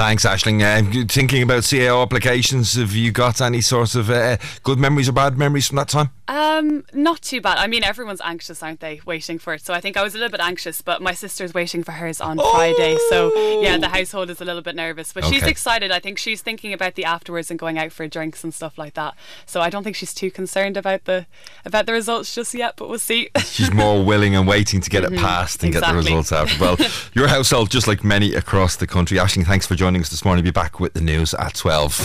Thanks, Ashling. Uh, thinking about CAO applications, have you got any sort of uh, good memories or bad memories from that time? Um, not too bad. I mean, everyone's anxious, aren't they, waiting for it? So I think I was a little bit anxious, but my sister's waiting for hers on oh! Friday. So yeah, the household is a little bit nervous, but okay. she's excited. I think she's thinking about the afterwards and going out for drinks and stuff like that. So I don't think she's too concerned about the about the results just yet, but we'll see. she's more willing and waiting to get mm-hmm. it passed and exactly. get the results out. Well, your household, just like many across the country. Ashling, thanks for joining us this morning. Be back with the news at twelve.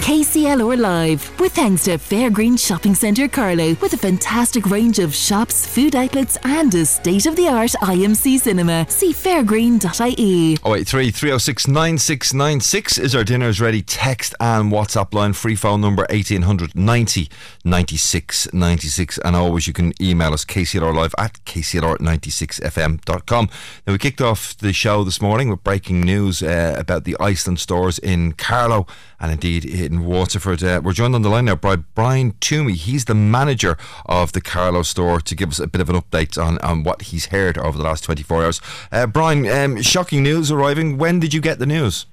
KCLR Live, with thanks to Fairgreen Shopping Centre Carlow, with a fantastic range of shops, food outlets, and a state of the art IMC cinema. See fairgreen.ie. 083 306 9696 is our dinners ready text and WhatsApp line. Free phone number 1800 90 96 96. And always you can email us KCLR Live at KCLR96FM.com. Now, we kicked off the show this morning with breaking news uh, about the Iceland stores in Carlow and indeed in Waterford. Uh, we're joined on the line now by Brian Toomey. He's the manager of the Carlow store to give us a bit of an update on, on what he's heard over the last 24 hours. Uh, Brian, um, shocking news arriving. When did you get the news?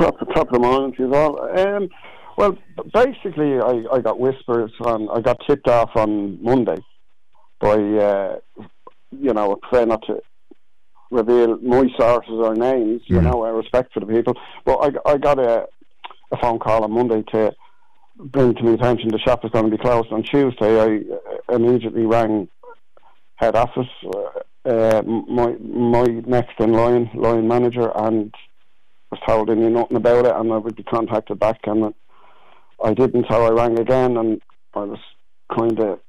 Top, top of the morning to you all. Um, well, basically, I, I got whispers on, I got tipped off on Monday by, uh, you know, a prefer not to reveal my sources or names, you mm. know, I respect for the people. But I, I got a, a phone call on Monday to bring to my attention the shop is going to be closed on Tuesday. I uh, immediately rang head office, uh, my my next in line line manager, and was told I knew nothing about it, and I would be contacted back, and I didn't. So I rang again, and I was kind of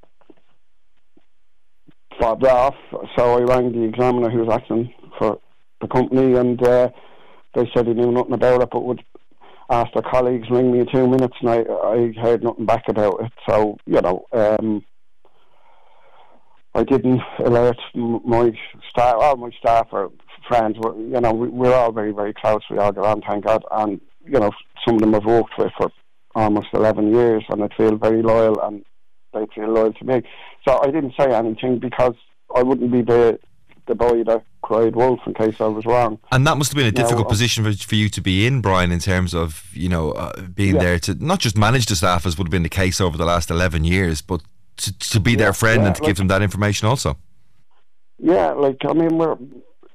fobbed off. So I rang the examiner who was acting for the company, and uh, they said he knew nothing about it, but would ask their colleagues ring me in two minutes, and I I heard nothing back about it. So you know, um, I didn't alert my staff, all my staff or friends. Were, you know, we, we're all very very close. We all get on, thank God, and you know, some of them I've worked with for almost eleven years, and I feel very loyal, and feel loyal to me. So I didn't say anything because I wouldn't be the the boy that cried wolf in case I was wrong. And that must have been a difficult position for, for you to be in, Brian, in terms of you know uh, being yeah. there to not just manage the staff as would have been the case over the last eleven years, but to, to be yeah, their friend yeah, and to like, give them that information also. Yeah, like I mean, we're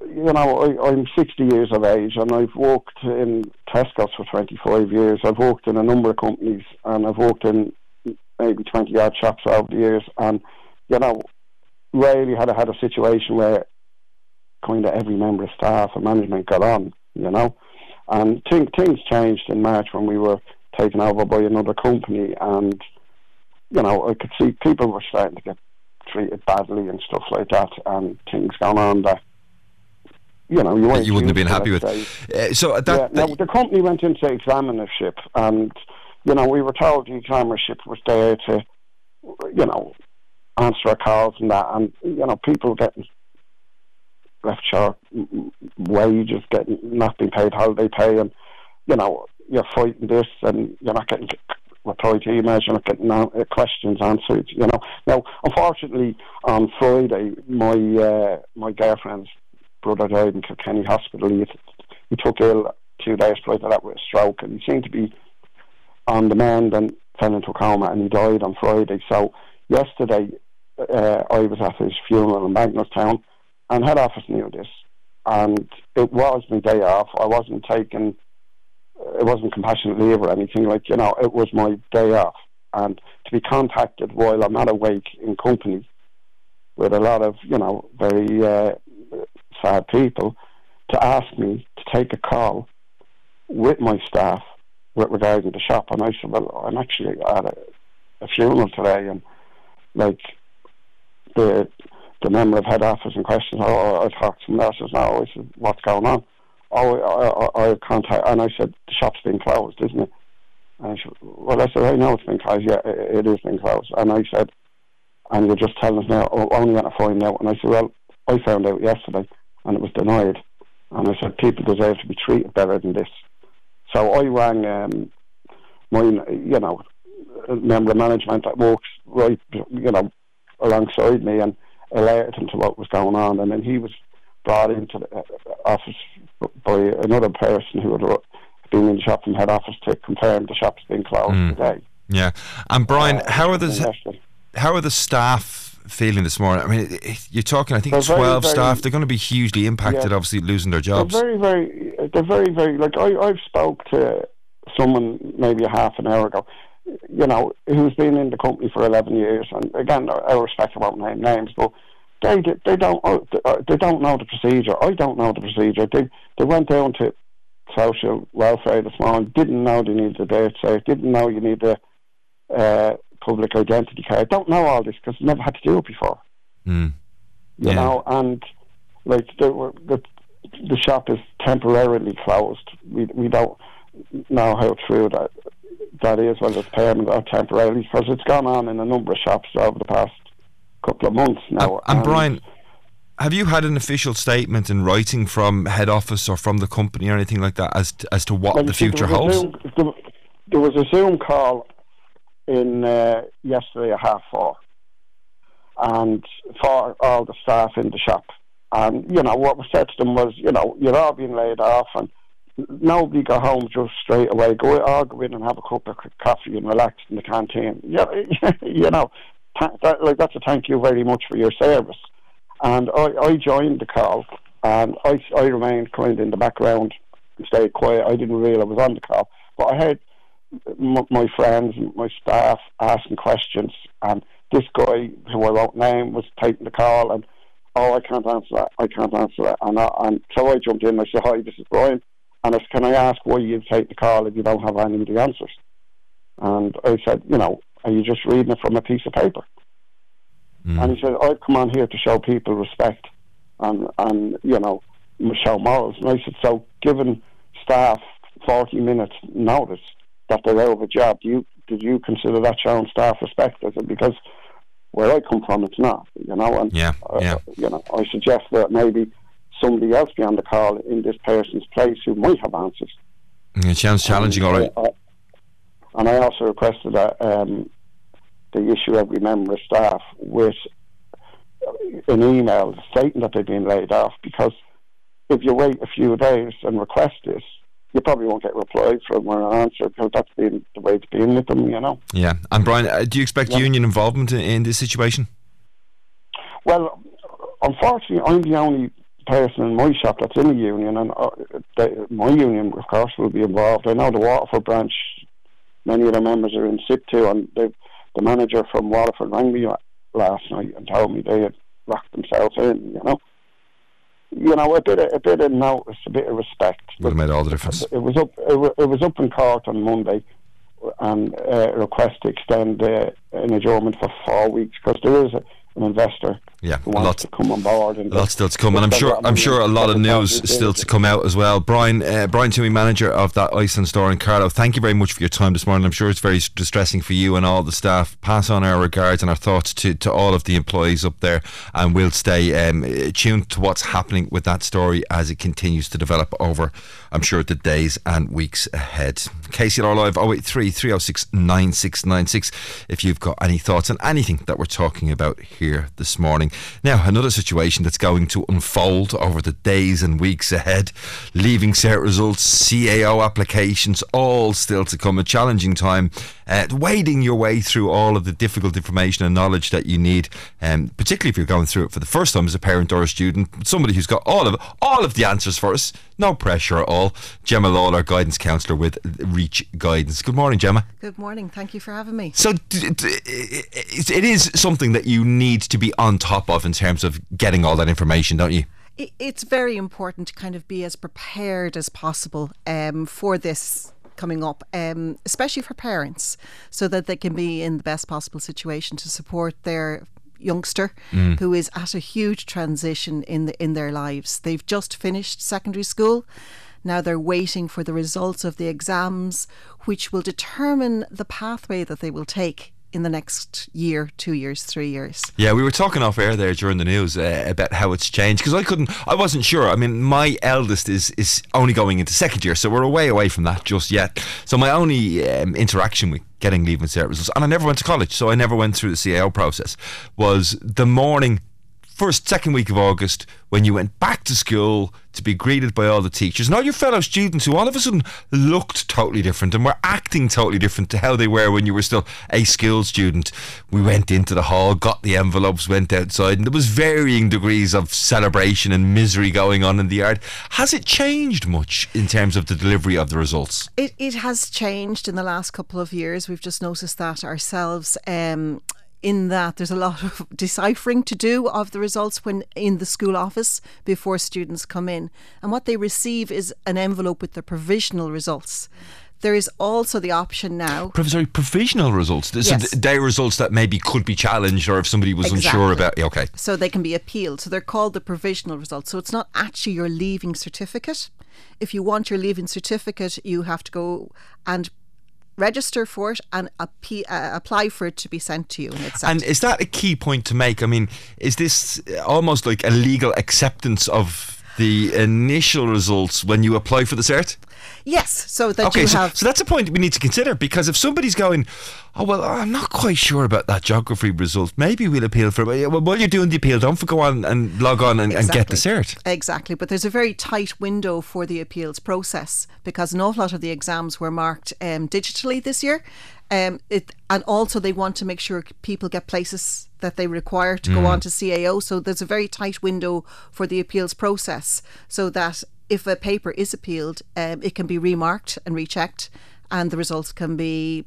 you know I, I'm 60 years of age and I've worked in Tesco's for 25 years. I've worked in a number of companies and I've worked in maybe 20 odd shops over the years, and you know rarely had I had a situation where kind of every member of staff and management got on, you know. And things things changed in March when we were taken over by another company, and you know I could see people were starting to get treated badly and stuff like that, and things going on that you know you, you wouldn't have been happy with. Uh, so that, yeah, that, now, the company went into examinership, and you know we were told examinership was there to, you know, answer our calls and that, and you know people getting left short wages, getting not being paid holiday pay, and you know you're fighting this, and you're not getting reply to emails, you're not getting uh, questions answered. You know. Now, unfortunately, on Friday, my uh, my girlfriend's brother died in Kilkenny Hospital. He, he took ill two days later that with a stroke, and he seemed to be on the mend and fell into coma, and he died on Friday. So yesterday, uh, I was at his funeral in Magnustown and head office knew this, and it was my day off. I wasn't taking, it wasn't compassionate leave or anything like you know. It was my day off, and to be contacted while I'm not awake in company with a lot of you know very uh, sad people to ask me to take a call with my staff regarding the shop, and I said, well, I'm actually at a, a funeral today, and like the the member of head office in question, oh, I talked to someone else, now, I said, what's going on? Oh, I, I, I contact, and I said, the shop's been closed, isn't it? And I said, well, I said, I know it's been closed. Yeah, it, it is been closed. And I said, and you're just telling us now, oh, only going to find out. And I said, well, I found out yesterday, and it was denied. And I said, people deserve to be treated better than this. So I rang um, my, you know, member of management that works right, you know, alongside me, and alerted him to what was going on, and then he was brought into the uh, office by another person who had been in the shop from head office to confirm the shop's been closed mm. today. Yeah, and Brian, uh, how are the how are the staff feeling this morning? I mean, you're talking. I think they're twelve very, staff. They're going to be hugely impacted, yeah, obviously losing their jobs. They're very, very. They're very, very. Like I, I've spoke to someone maybe a half an hour ago. You know, who's been in the company for eleven years, and again, I respect about name names, but they they don't oh, uh, they don't know the procedure. I don't know the procedure. They they went down to social welfare this morning. Didn't know they needed a birth cert. Didn't know you need a uh, public identity card. I don't know all this because I've never had to do it before. Mm. You yeah. know, and like the, the the shop is temporarily closed. We we don't know how true that that is, whether it's permanent or temporarily, because it's gone on in a number of shops over the past couple of months now. and, and Brian, have you had an official statement in writing from head office or from the company or anything like that as to, as to what well, the future holds? Zoom, there, there, was a Zoom call in uh, yesterday at half four, and for all the staff in the shop. And you know what was said to them was, you know, you're all being laid off, and nobody go home just straight away. Go all go in and have a cup of coffee and relax in the canteen. Yeah, you know, that, like that's a thank you very much for your service. And I, I joined the call, and I, I remained kind of in the background and stayed quiet. I didn't realise I was on the call, but I heard m- my friends, my staff asking questions, and this guy who I won't name was taking the call, and oh, I can't answer that, I can't answer that, and I, and so I jumped in. and I said, "Hi, this is Brian," and I said, "Can I ask why you take the call if you don't have any of the answers?" And I said, "You know, are you just reading it from a piece of paper?" Mm. And he said, I've come on here to show people respect and, and you know, show morals. And I said, so given staff 40 minutes notice that they're out of a job, do you, did you consider that showing staff respect? I said, because where I come from, it's not, you know. And, yeah, uh, yeah. you know, I suggest that maybe somebody else be on the call in this person's place who might have answers. It sounds challenging, and, all right. Uh, and I also requested that um, they issue every member of staff with an email stating that they've been laid off because if you wait a few days and request this, you probably won't get replied from or an answer because that's been the way it's been with them, you know. Yeah. And Brian, uh, do you expect yeah. union involvement in, in, this situation? Well, unfortunately, I'm the only person in my shop that's in a union, and uh, the, my union, of course, will be involved. I know the Waterford branch, many of the members are in situ, and they've the manager from Waterford rang me last night and told me they had locked themselves in. You know, you know, a bit of a bit of notice, a bit of respect. Would have made all the difference. It was up. It was, it was up in court on Monday, and uh, request to extend uh, an adjournment for four weeks because there is a, an investor yeah, a lot to come on board. And a lot still to come, and I'm sure I'm sure a lot of news still to come out as well. Brian uh, Brian Toomey, manager of that Iceland store in Carlow. Thank you very much for your time this morning. I'm sure it's very distressing for you and all the staff. Pass on our regards and our thoughts to, to all of the employees up there, and we'll stay um, tuned to what's happening with that story as it continues to develop over. I'm sure the days and weeks ahead. KCLR Live 083 306 9696 if you've got any thoughts on anything that we're talking about here this morning. Now, another situation that's going to unfold over the days and weeks ahead. Leaving cert results, CAO applications, all still to come. A challenging time. Uh, wading your way through all of the difficult information and knowledge that you need, um, particularly if you're going through it for the first time as a parent or a student. Somebody who's got all of all of the answers for us. No pressure at all. Gemma Lawler, guidance counsellor with Reach Guidance. Good morning, Gemma. Good morning. Thank you for having me. So, it is something that you need to be on top of in terms of getting all that information, don't you? It's very important to kind of be as prepared as possible um, for this coming up, um, especially for parents, so that they can be in the best possible situation to support their youngster mm. who is at a huge transition in the, in their lives. They've just finished secondary school. Now they're waiting for the results of the exams, which will determine the pathway that they will take in the next year, two years, three years. Yeah, we were talking off air there during the news uh, about how it's changed because I couldn't, I wasn't sure. I mean, my eldest is is only going into second year, so we're way away from that just yet. So my only um, interaction with getting leaving results, and I never went to college, so I never went through the CAO process, was the morning first, second week of August, when you went back to school to be greeted by all the teachers and all your fellow students who all of a sudden looked totally different and were acting totally different to how they were when you were still a school student. We went into the hall, got the envelopes, went outside, and there was varying degrees of celebration and misery going on in the yard. Has it changed much in terms of the delivery of the results? It, it has changed in the last couple of years. We've just noticed that ourselves. Um, in that there's a lot of deciphering to do of the results when in the school office before students come in. And what they receive is an envelope with the provisional results. There is also the option now. Sorry, provisional results. So yes. they're results that maybe could be challenged, or if somebody was exactly. unsure about. Okay. So they can be appealed. So they're called the provisional results. So it's not actually your leaving certificate. If you want your leaving certificate, you have to go and register for it and uh, apply for it to be sent to you. And, and is that a key point to make? I mean, is this almost like a legal acceptance of the initial results when you apply for the cert? Yes, so that okay, you so, have. So that's a point we need to consider because if somebody's going, oh well, I'm not quite sure about that geography result. Maybe we'll appeal for it. Well, while you're doing the appeal, don't go on and log on and, exactly. and get the cert. Exactly, but there's a very tight window for the appeals process because an awful lot of the exams were marked um, digitally this year. Um, it, and also they want to make sure people get places that they require to mm. go on to CAO. So there's a very tight window for the appeals process, so that if a paper is appealed, um, it can be remarked and rechecked, and the results can be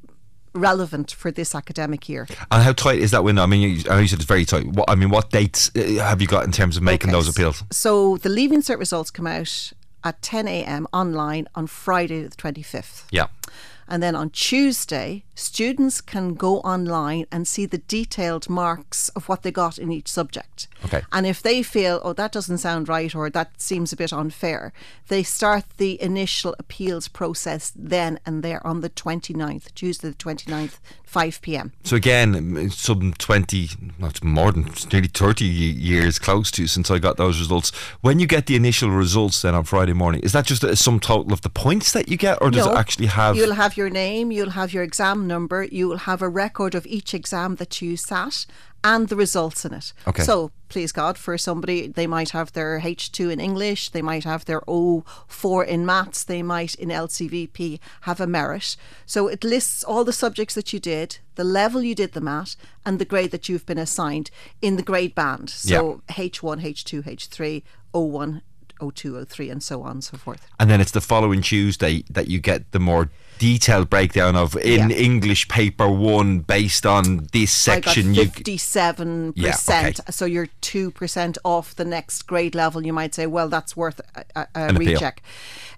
relevant for this academic year. And how tight is that window? I mean, you, I know you said it's very tight. What, I mean, what dates uh, have you got in terms of making okay. those appeals? So the Leaving Cert results come out at 10 a.m. online on Friday the 25th. Yeah. And then on Tuesday, students can go online and see the detailed marks of what they got in each subject. Okay. And if they feel, oh, that doesn't sound right or that seems a bit unfair, they start the initial appeals process then and there on the 29th, Tuesday the 29th, 5 pm. So again, some 20, not more than nearly 30 years close to since I got those results. When you get the initial results then on Friday morning, is that just a sum total of the points that you get or does no, it actually have? You'll have your name, you'll have your exam number, you will have a record of each exam that you sat and the results in it. Okay. So, please God, for somebody, they might have their H2 in English, they might have their O4 in maths, they might in LCVP have a merit. So, it lists all the subjects that you did, the level you did them at, and the grade that you've been assigned in the grade band. So, yeah. H1, H2, H3, O1, O2, O3, and so on and so forth. And then it's the following Tuesday that you get the more detailed breakdown of in yeah. English paper one based on this section. I got fifty-seven percent. So you're two percent off the next grade level. You might say, well, that's worth a, a, a recheck.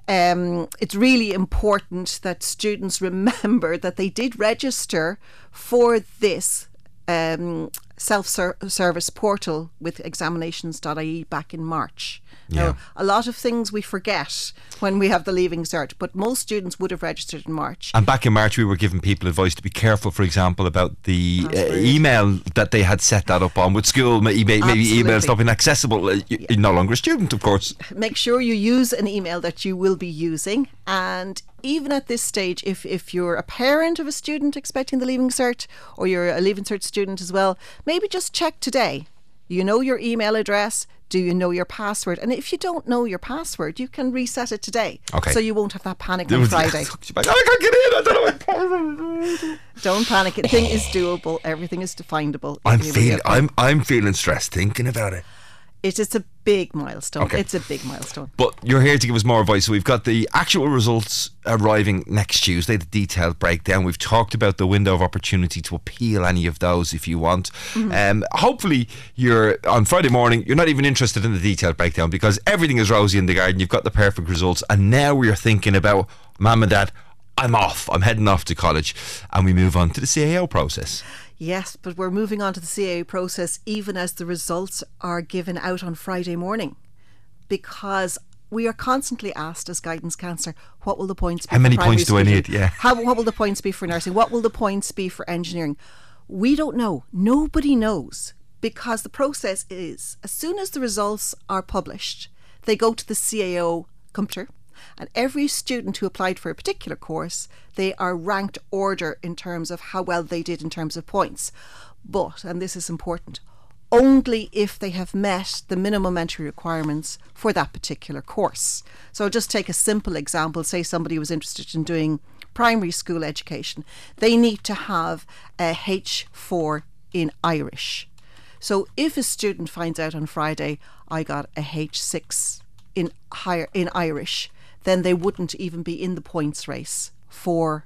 Um, it's really important that students remember that they did register for this um, self service portal with examinations.ie back in March. Yeah. Now, a lot of things we forget when we have the leaving cert, but most students would have registered in March. And back in March, we were giving people advice to be careful, for example, about the uh, email that they had set that up on with school. Maybe, maybe emails not being accessible. Uh, you're yeah. no longer a student, of course. Make sure you use an email that you will be using. And even at this stage, if, if you're a parent of a student expecting the leaving cert, or you're a leaving cert student as well, maybe just check today. You know your email address do you know your password? And if you don't know your password, you can reset it today. Okay. So you won't have that panic on Friday. Oh, I can't get in. I don't know my password. Don't panic. Everything is doable. Everything is definable. I'm feeling. I'm I'm feeling stressed thinking about it. It is a big milestone. Okay. It's a big milestone. But you're here to give us more advice. So we've got the actual results arriving next Tuesday, the detailed breakdown. We've talked about the window of opportunity to appeal any of those if you want. Mm-hmm. Um, hopefully, you're on Friday morning, you're not even interested in the detailed breakdown because everything is rosy in the garden. You've got the perfect results. And now we're thinking about, mum and dad, I'm off. I'm heading off to college. And we move on to the CAO process. Yes, but we're moving on to the CAO process even as the results are given out on Friday morning because we are constantly asked as guidance counsellor, what will the points be? How many points do I need? Yeah. How, what will the points be for nursing? What will the points be for engineering? We don't know. Nobody knows because the process is as soon as the results are published, they go to the CAO computer and every student who applied for a particular course, they are ranked order in terms of how well they did in terms of points. But, and this is important, only if they have met the minimum entry requirements for that particular course. So just take a simple example. Say somebody was interested in doing primary school education. They need to have a H4 in Irish. So if a student finds out on Friday, I got a H6 in higher in Irish, then they wouldn't even be in the points race for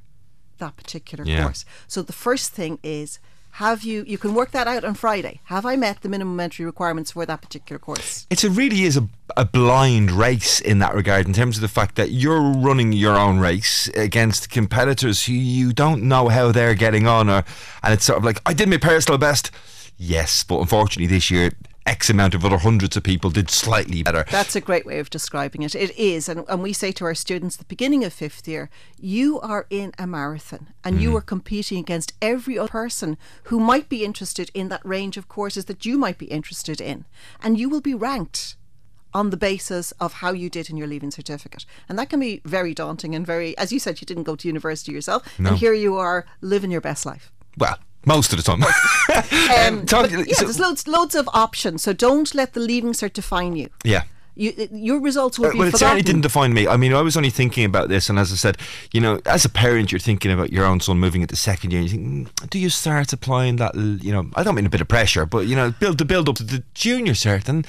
that particular yeah. course. So the first thing is have you you can work that out on Friday. Have I met the minimum entry requirements for that particular course? It really is a, a blind race in that regard in terms of the fact that you're running your own race against competitors who you don't know how they're getting on or and it's sort of like I did my personal best. Yes, but unfortunately this year X amount of other hundreds of people did slightly better. That's a great way of describing it. It is. And, and we say to our students at the beginning of fifth year, you are in a marathon and mm. you are competing against every other person who might be interested in that range of courses that you might be interested in. And you will be ranked on the basis of how you did in your leaving certificate. And that can be very daunting and very, as you said, you didn't go to university yourself. No. And here you are living your best life. Well, most of the time. um, talk, yeah, so, there's loads, loads of options. So don't let the leaving cert define you. Yeah. You, your results will uh, be well, it forgotten. certainly didn't define me. I mean, I was only thinking about this, and as I said, you know, as a parent, you're thinking about your own son moving into second year. And you think, mm, do you start applying that? You know, I don't mean a bit of pressure, but you know, build to build up to the junior cert, and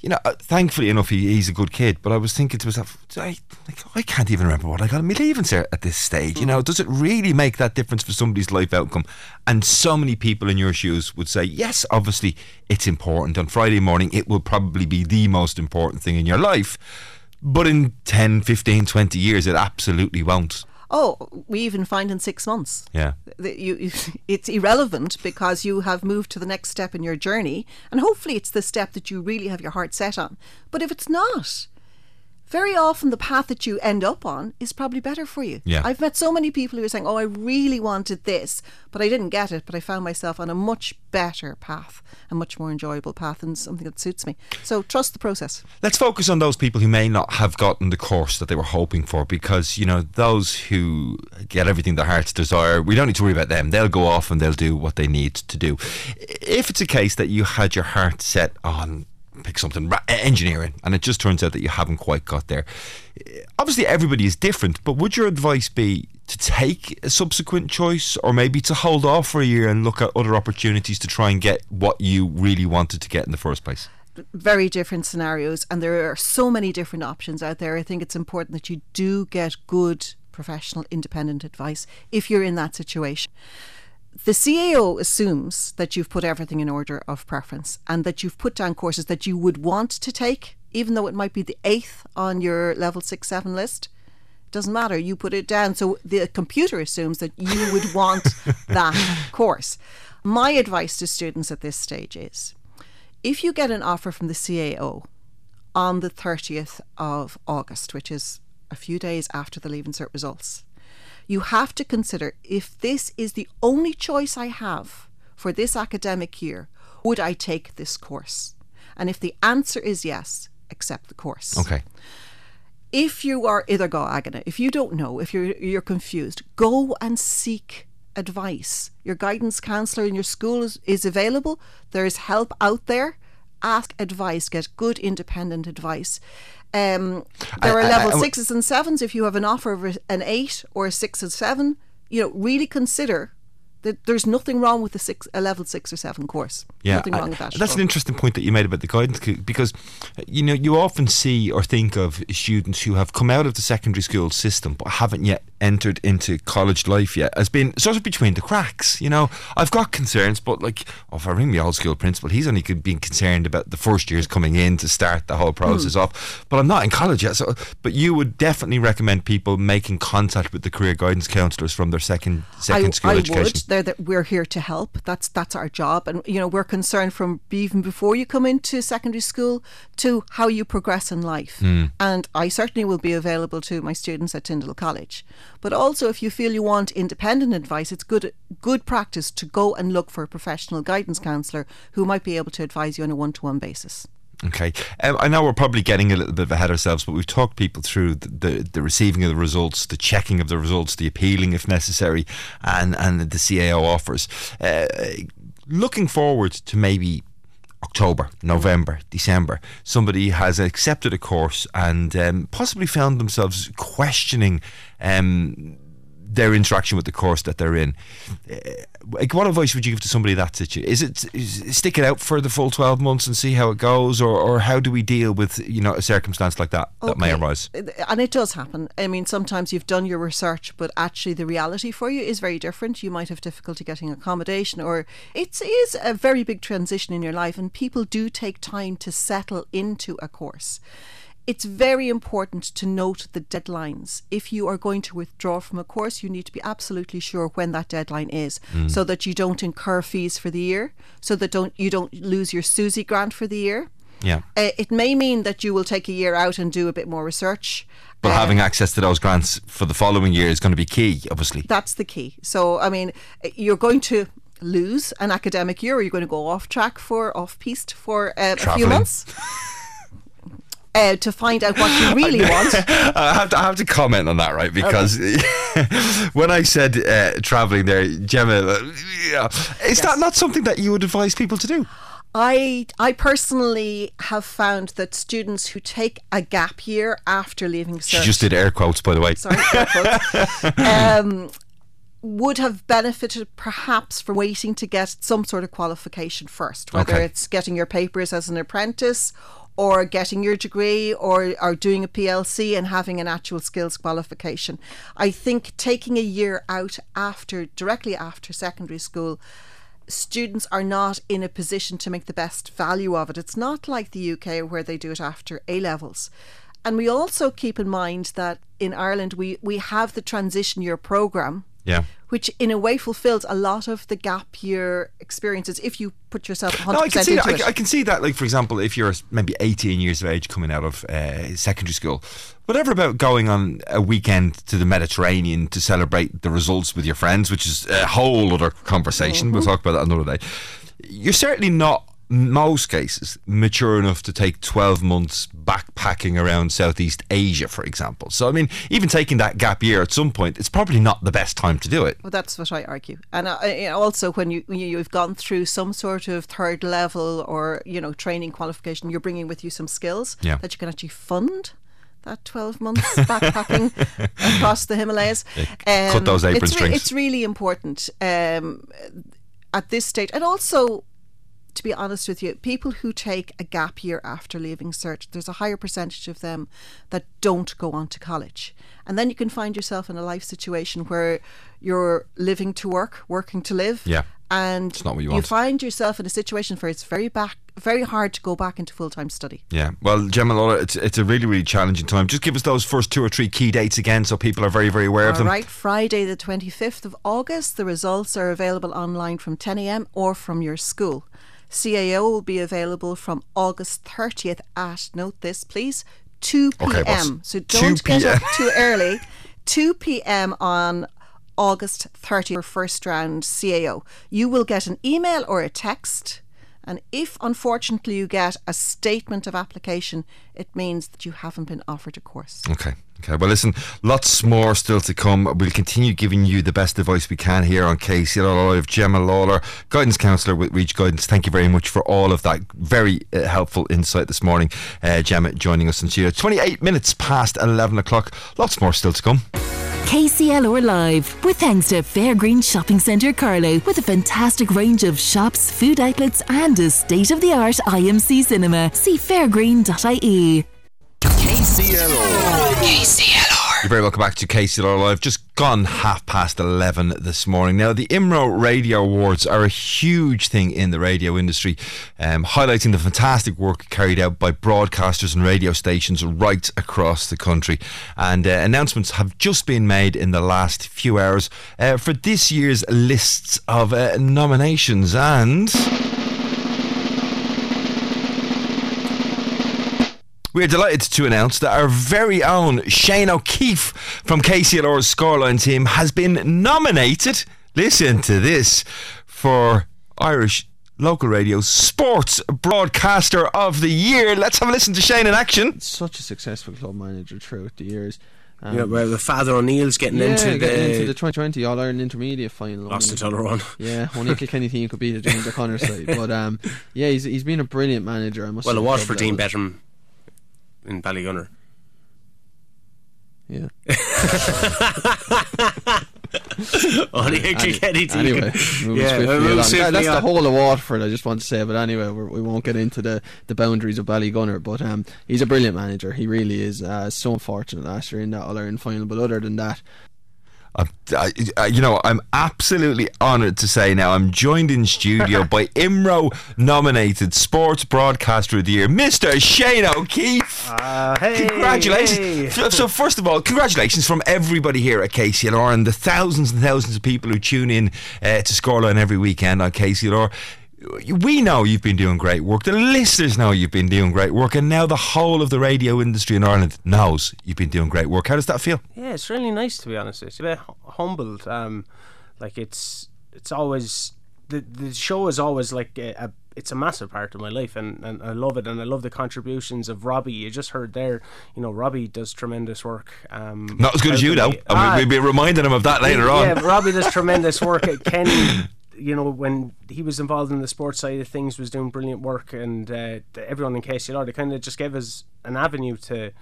you know, uh, thankfully enough, he, he's a good kid. But I was thinking to myself, I, like, I can't even remember what I got me leaving cert at this stage. You know, does it really make that difference for somebody's life outcome? And so many people in your shoes would say, yes, obviously it's important. On Friday morning, it will probably be the most important thing in your life. But in 10, 15, 20 years, it absolutely won't. Oh, we even find in six months. Yeah. You, it's irrelevant because you have moved to the next step in your journey. And hopefully it's the step that you really have your heart set on. But if it's not, very often the path that you end up on is probably better for you. Yeah. I've met so many people who are saying, Oh, I really wanted this, but I didn't get it, but I found myself on a much better path, a much more enjoyable path, and something that suits me. So trust the process. Let's focus on those people who may not have gotten the course that they were hoping for because, you know, those who get everything their hearts desire, we don't need to worry about them. They'll go off and they'll do what they need to do. If it's a case that you had your heart set on pick something engineering and it just turns out that you haven't quite got there. Obviously everybody is different but would your advice be to take a subsequent choice or maybe to hold off for a year and look at other opportunities to try and get what you really wanted to get in the first place? Very different scenarios and there are so many different options out there. I think it's important that you do get good professional independent advice if you're in that situation the CAO assumes that you've put everything in order of preference and that you've put down courses that you would want to take, even though it might be the eighth on your level six, seven list. Doesn't matter, you put it down. So the computer assumes that you would want that course. My advice to students at this stage is if you get an offer from the CAO on the 30th of August, which is a few days after the Leaving Cert results, you have to consider if this is the only choice I have for this academic year, would I take this course? And if the answer is yes, accept the course. Okay. If you are either go agana, if you don't know, if you're you're confused, go and seek advice. Your guidance counselor in your school is, is available. There is help out there. Ask advice, get good independent advice. Um, there I, are level I, I, sixes and sevens. If you have an offer of an eight or a six and seven, you know, really consider that there's nothing wrong with a six, a level six or seven course. Yeah, nothing wrong with that. That's an interesting point that you made about the guidance because you know you often see or think of students who have come out of the secondary school system but haven't yet entered into college life yet as been sort of between the cracks. You know, I've got concerns, but like, oh, if I ring the old school principal, he's only being concerned about the first years coming in to start the whole process mm. off. But I'm not in college yet, so. But you would definitely recommend people making contact with the career guidance counsellors from their second second I, school I education. Would. They're that we're here to help. That's that's our job, and you know we're concerned from even before you come into secondary school to how you progress in life. Mm. And I certainly will be available to my students at Tyndall College. But also, if you feel you want independent advice, it's good good practice to go and look for a professional guidance counsellor who might be able to advise you on a one to one basis. Okay, um, I know we're probably getting a little bit ahead ourselves, but we've talked people through the, the, the, receiving of the results, the checking of the results, the appealing if necessary, and and the CAO offers. Uh, looking forward to maybe October, November, December, somebody has accepted a course and um, possibly found themselves questioning um, their interaction with the course that they're in. Uh, like, what advice would you give to somebody that situation? Is it is, stick it out for the full twelve months and see how it goes, or, or how do we deal with you know a circumstance like that okay. that may arise? And it does happen. I mean, sometimes you've done your research, but actually the reality for you is very different. You might have difficulty getting accommodation, or it is a very big transition in your life, and people do take time to settle into a course it's very important to note the deadlines. If you are going to withdraw from a course, you need to be absolutely sure when that deadline is, mm. so that you don't incur fees for the year, so that don't you don't lose your SUSI grant for the year. Yeah. Uh, it may mean that you will take a year out and do a bit more research. But uh, having access to those grants for the following year is going to be key, obviously. That's the key. So, I mean, you're going to lose an academic year, or you're going to go off track for, off piste for uh, a few months. uh, to find out what you really want. I have to, I have to comment on that, right? Because okay. when I said uh, traveling there, Gemma, uh, yeah, is yes. that not something that you would advise people to do? I I personally have found that students who take a gap year after leaving cert, she just did air quotes by the way. Sorry, air quotes. um, would have benefited perhaps from waiting to get some sort of qualification first, whether okay. it's getting your papers as an apprentice or getting your degree or, or doing a PLC and having an actual skills qualification. I think taking a year out after, directly after secondary school, students are not in a position to make the best value of it. It's not like the UK where they do it after A levels. And we also keep in mind that in Ireland we, we have the transition year programme yeah. Which in a way fulfills a lot of the gap year experiences if you put yourself 100% no, I can see into that. I, I, can see that. Like, for example, if you're maybe 18 years of age coming out of uh, secondary school, whatever about going on a weekend to the Mediterranean to celebrate the results with your friends, which is a whole other conversation. Mm-hmm. We'll talk about that another day. You're certainly not most cases mature enough to take 12 months backpacking around Southeast Asia, for example. So, I mean, even taking that gap year at some point, it's probably not the best time to do it. Well, that's what I argue. And uh, also, when you, you've gone through some sort of third level or, you know, training qualification, you're bringing with you some skills yeah. that you can actually fund that 12 months backpacking across the Himalayas. Um, cut those apron it's strings. It's really important um, at this stage. And also, to be honest with you, people who take a gap year after leaving cert, there's a higher percentage of them that don't go on to college. And then you can find yourself in a life situation where you're living to work, working to live. Yeah. And it's not what you, you want. find yourself in a situation where it's very back very hard to go back into full time study. Yeah. Well, Gemma it's it's a really, really challenging time. Just give us those first two or three key dates again so people are very, very aware All of them. Right, Friday the twenty fifth of August. The results are available online from ten AM or from your school. CAO will be available from August 30th at, note this please, 2 p.m. Okay, so don't get up too early. 2 p.m. on August 30th for first round CAO. You will get an email or a text. And if unfortunately you get a statement of application, it means that you haven't been offered a course. Okay. Okay, well, listen, lots more still to come. We'll continue giving you the best advice we can here on KCLR Live. Gemma Lawler, guidance counsellor with Reach Guidance. Thank you very much for all of that very uh, helpful insight this morning. Uh, Gemma joining us in studio. 28 minutes past 11 o'clock. Lots more still to come. KCLR Live, with thanks to Fairgreen Shopping Centre Carlow, with a fantastic range of shops, food outlets, and a state of the art IMC cinema. See fairgreen.ie. KCLR. You're very welcome back to KCLR Live. Just gone half past 11 this morning. Now, the IMRO Radio Awards are a huge thing in the radio industry, um, highlighting the fantastic work carried out by broadcasters and radio stations right across the country. And uh, announcements have just been made in the last few hours uh, for this year's lists of uh, nominations. And. We're delighted to announce that our very own Shane O'Keefe from KCLR's Scoreline team has been nominated, listen to this, for Irish local radio's Sports Broadcaster of the Year. Let's have a listen to Shane in action. Such a successful club manager throughout the years. Um, yeah, well, the Father O'Neill's getting yeah, into getting the into the 2020 All Ireland Intermediate final. Lost the Tullaroan. Yeah, only a Kilkenny team could beat it during the Connor side. But um, yeah, he's he's been a brilliant manager. I must. Well, it was for Dean Bettram in Ballygunner. Yeah. Only a Kilkenny team. Anyway, yeah, we'll that, that's the whole of Waterford. I just want to say, but anyway, we're, we will not get into the, the boundaries of Ballygunner. But um, he's a brilliant manager. He really is. Uh, so unfortunate last year in that All Ireland final. But other than that, I, I, you know, I'm absolutely honoured to say now I'm joined in studio by IMRO nominated Sports Broadcaster of the Year, Mr. Shane O'Keefe. Uh, hey, congratulations! Hey. So, first of all, congratulations from everybody here at KCLR and the thousands and thousands of people who tune in uh, to Scoreline every weekend on KCLR we know you've been doing great work. The listeners know you've been doing great work, and now the whole of the radio industry in Ireland knows you've been doing great work. How does that feel? Yeah, it's really nice to be honest. It's a bit humbled. Um, like it's it's always the the show is always like a, a it's a massive part of my life and, and I love it and I love the contributions of Robbie. You just heard there, you know, Robbie does tremendous work. Um, Not as good as you though. Ah, we'll be reminding him of that later yeah, on. Yeah, Robbie does tremendous work. At Kenny you know, when he was involved in the sports side of things, was doing brilliant work, and uh, everyone in KCLR, they kind of just gave us an avenue to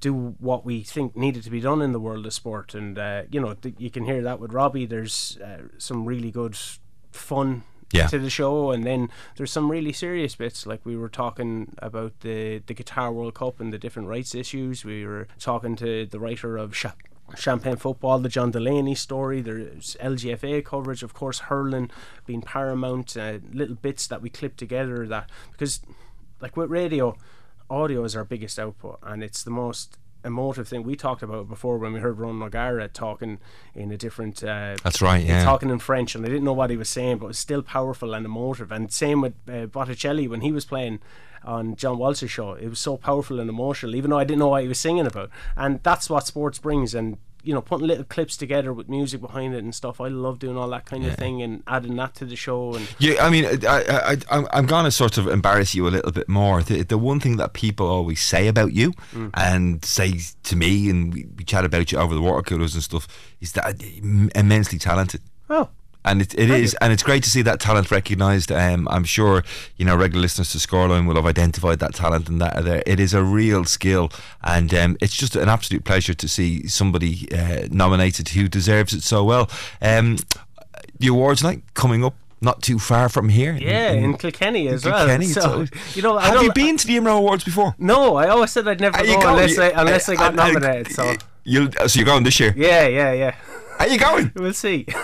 do what we think needed to be done in the world of sport. And uh, you know, th- you can hear that with Robbie. There's uh, some really good fun yeah. to the show, and then there's some really serious bits. Like we were talking about the the Qatar World Cup and the different rights issues. We were talking to the writer of Sha- Champagne football, the John Delaney story. There's LGFA coverage, of course, hurling being paramount. Uh, little bits that we clip together that because, like with radio, audio is our biggest output, and it's the most emotive thing we talked about before when we heard Ron O'Gara talking in a different. Uh, That's right. Yeah. Talking in French, and I didn't know what he was saying, but it was still powerful and emotive. And same with uh, Bocelli when he was playing on John Walsh's show. It was so powerful and emotional, even though I didn't know what he was singing about. And that's what sports brings. And you know, putting little clips together with music behind it and stuff. I love doing all that kind yeah. of thing and adding that to the show. And yeah, I mean, I, I, I am gonna sort of embarrass you a little bit more. The, the one thing that people always say about you mm. and say to me, and we, we chat about you over the water coolers and stuff, is that immensely talented. Oh, and it, it is, and it's great to see that talent recognised. Um, I'm sure you know regular listeners to Scoreline will have identified that talent, and that there it is a real skill, and um, it's just an absolute pleasure to see somebody uh, nominated who deserves it so well. Um, the awards night coming up not too far from here. Yeah, in, in Kilkenny as in Kilkenny, well. So, you know, have you been to the IMRO Awards before? No, I always said I'd never go, go, unless I unless I got nominated. So you'll so you're going this year? Yeah, yeah, yeah. Are you going? We'll see.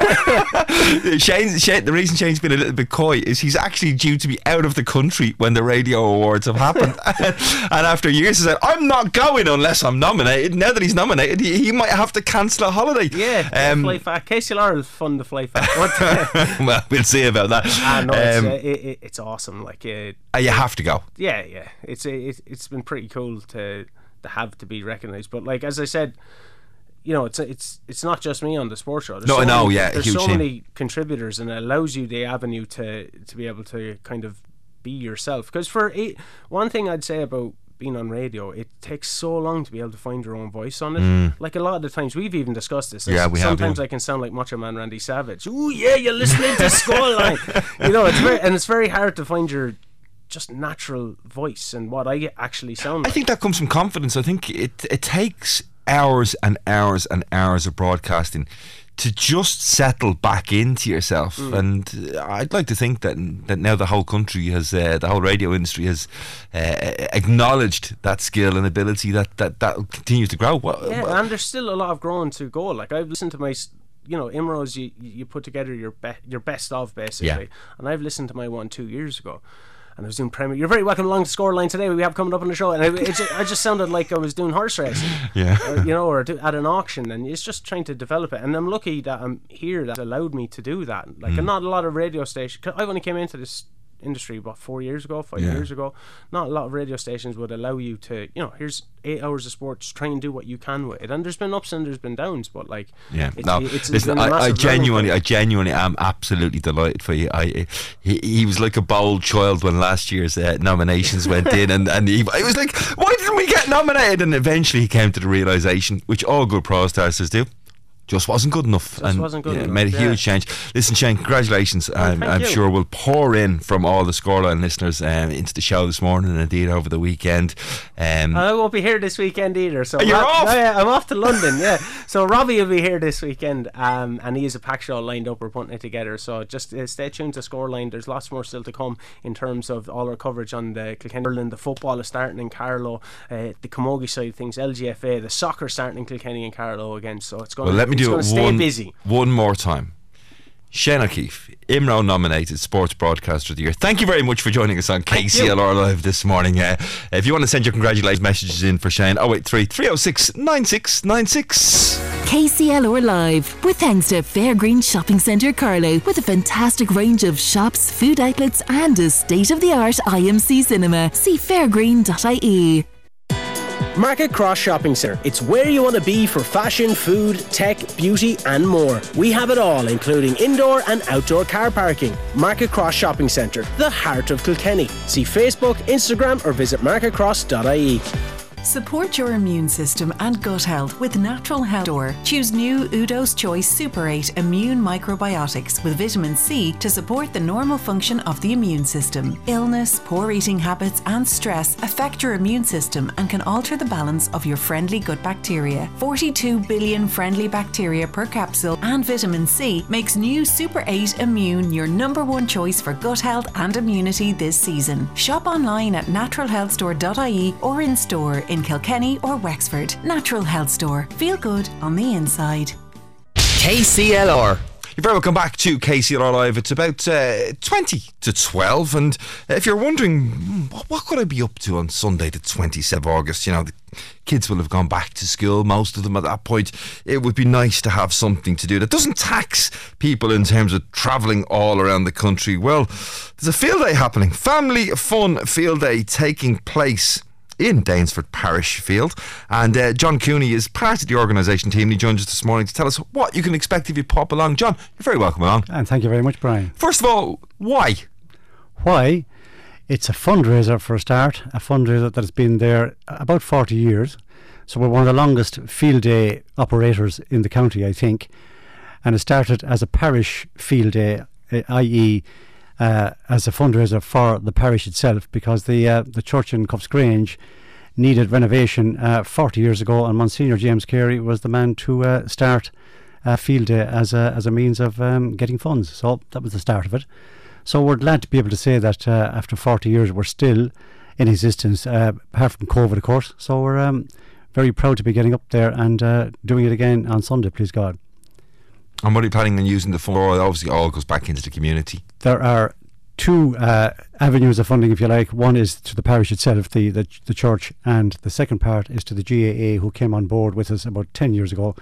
Shane, Shane, the reason Shane's been a little bit coy is he's actually due to be out of the country when the radio awards have happened. and after years, he said, I'm not going unless I'm nominated. Now that he's nominated, he, he might have to cancel a holiday. Yeah, um, fly back. KCLR is fun to fly back. well, we'll see about that. Ah, no, it's, um, uh, it, it, it's awesome. Like, uh, you have to go. Yeah, yeah. It's it, it's been pretty cool to to have to be recognised. But like as I said, you know, it's it's it's not just me on the sports show. There's no, so no, many, yeah, there's so team. many contributors, and it allows you the avenue to to be able to kind of be yourself. Because for eight, one thing I'd say about being on radio, it takes so long to be able to find your own voice on it. Mm. Like a lot of the times, we've even discussed this. Yeah, we Sometimes have, I can sound like Macho Man Randy Savage. Oh yeah, you're listening to Scoreline. you know, it's very and it's very hard to find your just natural voice and what I actually sound like. I think that comes from confidence. I think it it takes hours and hours and hours of broadcasting to just settle back into yourself. Mm. And I'd like to think that that now the whole country has, uh, the whole radio industry has uh, acknowledged that skill and ability that that that will continue to grow. yeah, and there's still a lot of growing to go. Like I've listened to my. You know, IMROs, you you put together your be- your best of basically, yeah. and I've listened to my one two years ago, and I was doing Premier. You're very welcome along to Scoreline today. We have coming up on the show, and I, just, I just sounded like I was doing horse racing, yeah, or, you know, or at an auction, and it's just trying to develop it. And I'm lucky that I'm here that allowed me to do that. Like, mm. not a lot of radio stations. I only came into this industry about four years ago, five yeah. years ago. Not a lot of radio stations would allow you to, you know, here's eight hours of sports, try and do what you can with it. And there's been ups and there's been downs, but like, yeah, it's, no, it's, it's listen, I, I genuinely, I genuinely am absolutely delighted for you. I, he, he was like a bold child when last year's uh, nominations went in, and and he, I was like, why didn't we get nominated? And eventually he came to the realization, which all good prostars do just wasn't good enough. Just and wasn't good yeah, enough. Made a huge change. Listen, Shane, congratulations. Oh, I'm, I'm sure we'll pour in from all the scoreline listeners um, into the show this morning and indeed over the weekend. Um, I won't be here this weekend either. So you're Rob, off? No, yeah, I'm off to London. Yeah. So Robbie will be here this weekend, um, and he has a pack show lined up. We're putting it together. So just uh, stay tuned to Scoreline. There's lots more still to come in terms of all our coverage on the Kilkenny. The football is starting in Carlow. Uh, the Camogie side of things, LGFA. The soccer starting in Kilkenny and Carlow again. So it's going. Well, let me do it one. Busy. One more time. Shane O'Keefe, IMRO nominated Sports Broadcaster of the Year. Thank you very much for joining us on KCLR Live this morning. Uh, if you want to send your congratulations messages in for Shane, 083 306 9696. KCLR Live, with thanks to Fairgreen Shopping Centre Carlow, with a fantastic range of shops, food outlets, and a state of the art IMC cinema. See fairgreen.ie. Market Cross Shopping Centre. It's where you want to be for fashion, food, tech, beauty, and more. We have it all, including indoor and outdoor car parking. Market Cross Shopping Centre, the heart of Kilkenny. See Facebook, Instagram, or visit marketcross.ie. Support your immune system and gut health with Natural Health Store. Choose new Udo's Choice Super 8 Immune Microbiotics with vitamin C to support the normal function of the immune system. Illness, poor eating habits, and stress affect your immune system and can alter the balance of your friendly gut bacteria. 42 billion friendly bacteria per capsule and vitamin C makes new Super 8 Immune your number one choice for gut health and immunity this season. Shop online at naturalhealthstore.ie or in store in Kilkenny or Wexford. Natural Health Store. Feel good on the inside. KCLR. You're very welcome back to KCLR Live. It's about uh, 20 to 12. And if you're wondering, hmm, what, what, could I be up to on Sunday, the 27th of August? You know, the kids will have gone back to school, most of them at that point. It would be nice to have something to do that doesn't tax people in terms of travelling all around the country. Well, there's a field day happening. Family Fun Field Day taking place in Danesfort Parish Field. And uh, John Cooney is part of the organisation team. He joins us this morning to tell us what you can expect if you pop along. John, you're very welcome along. And thank you very much, Brian. First of all, why? Why? It's a fundraiser for a start, a fundraiser that has been there about 40 years. So we're one of the longest field day operators in the county, I think. And it started as a parish field day, i.e., uh, as a fundraiser for the parish itself because the uh, the church in Cuffesgrange needed renovation uh, 40 years ago, and Monsignor James Carey was the man to uh, start Field Day as a as a means of um, getting funds. So that was the start of it. So we're glad to be able to say that uh, after 40 years we're still in existence, uh, apart from COVID, of course. So we're um, very proud to be getting up there and doing it again on Sunday, please God. And what are you planning on using the fund for? Obviously, all goes back into the community. There are two uh, avenues of funding, if you like. One is to the parish itself, the, the, the church, and the second part is to the GAA, who came on board with us about ten years ago.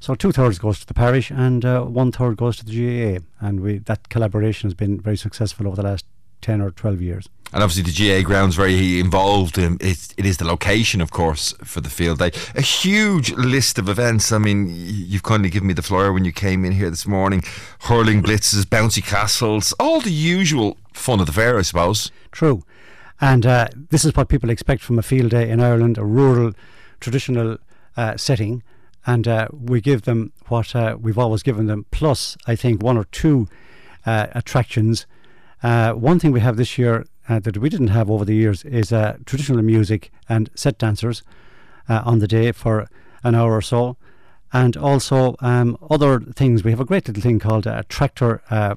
So two thirds goes to the parish, and uh, one third goes to the GAA, and we that collaboration has been very successful over the last ten or twelve years. And obviously, the GAA ground's very involved. In, it, it is the location, of course, for the field day. A huge list of events. I mean, you've kindly given me the flyer when you came in here this morning. Hurling blitzes, bouncy castles, all the usual fun of the fair, I suppose. True. And uh, this is what people expect from a field day in Ireland, a rural, traditional uh, setting. And uh, we give them what uh, we've always given them, plus, I think, one or two uh, attractions. Uh, one thing we have this year uh, that we didn't have over the years is uh, traditional music and set dancers uh, on the day for an hour or so. And also um, other things. We have a great little thing called a tractor uh,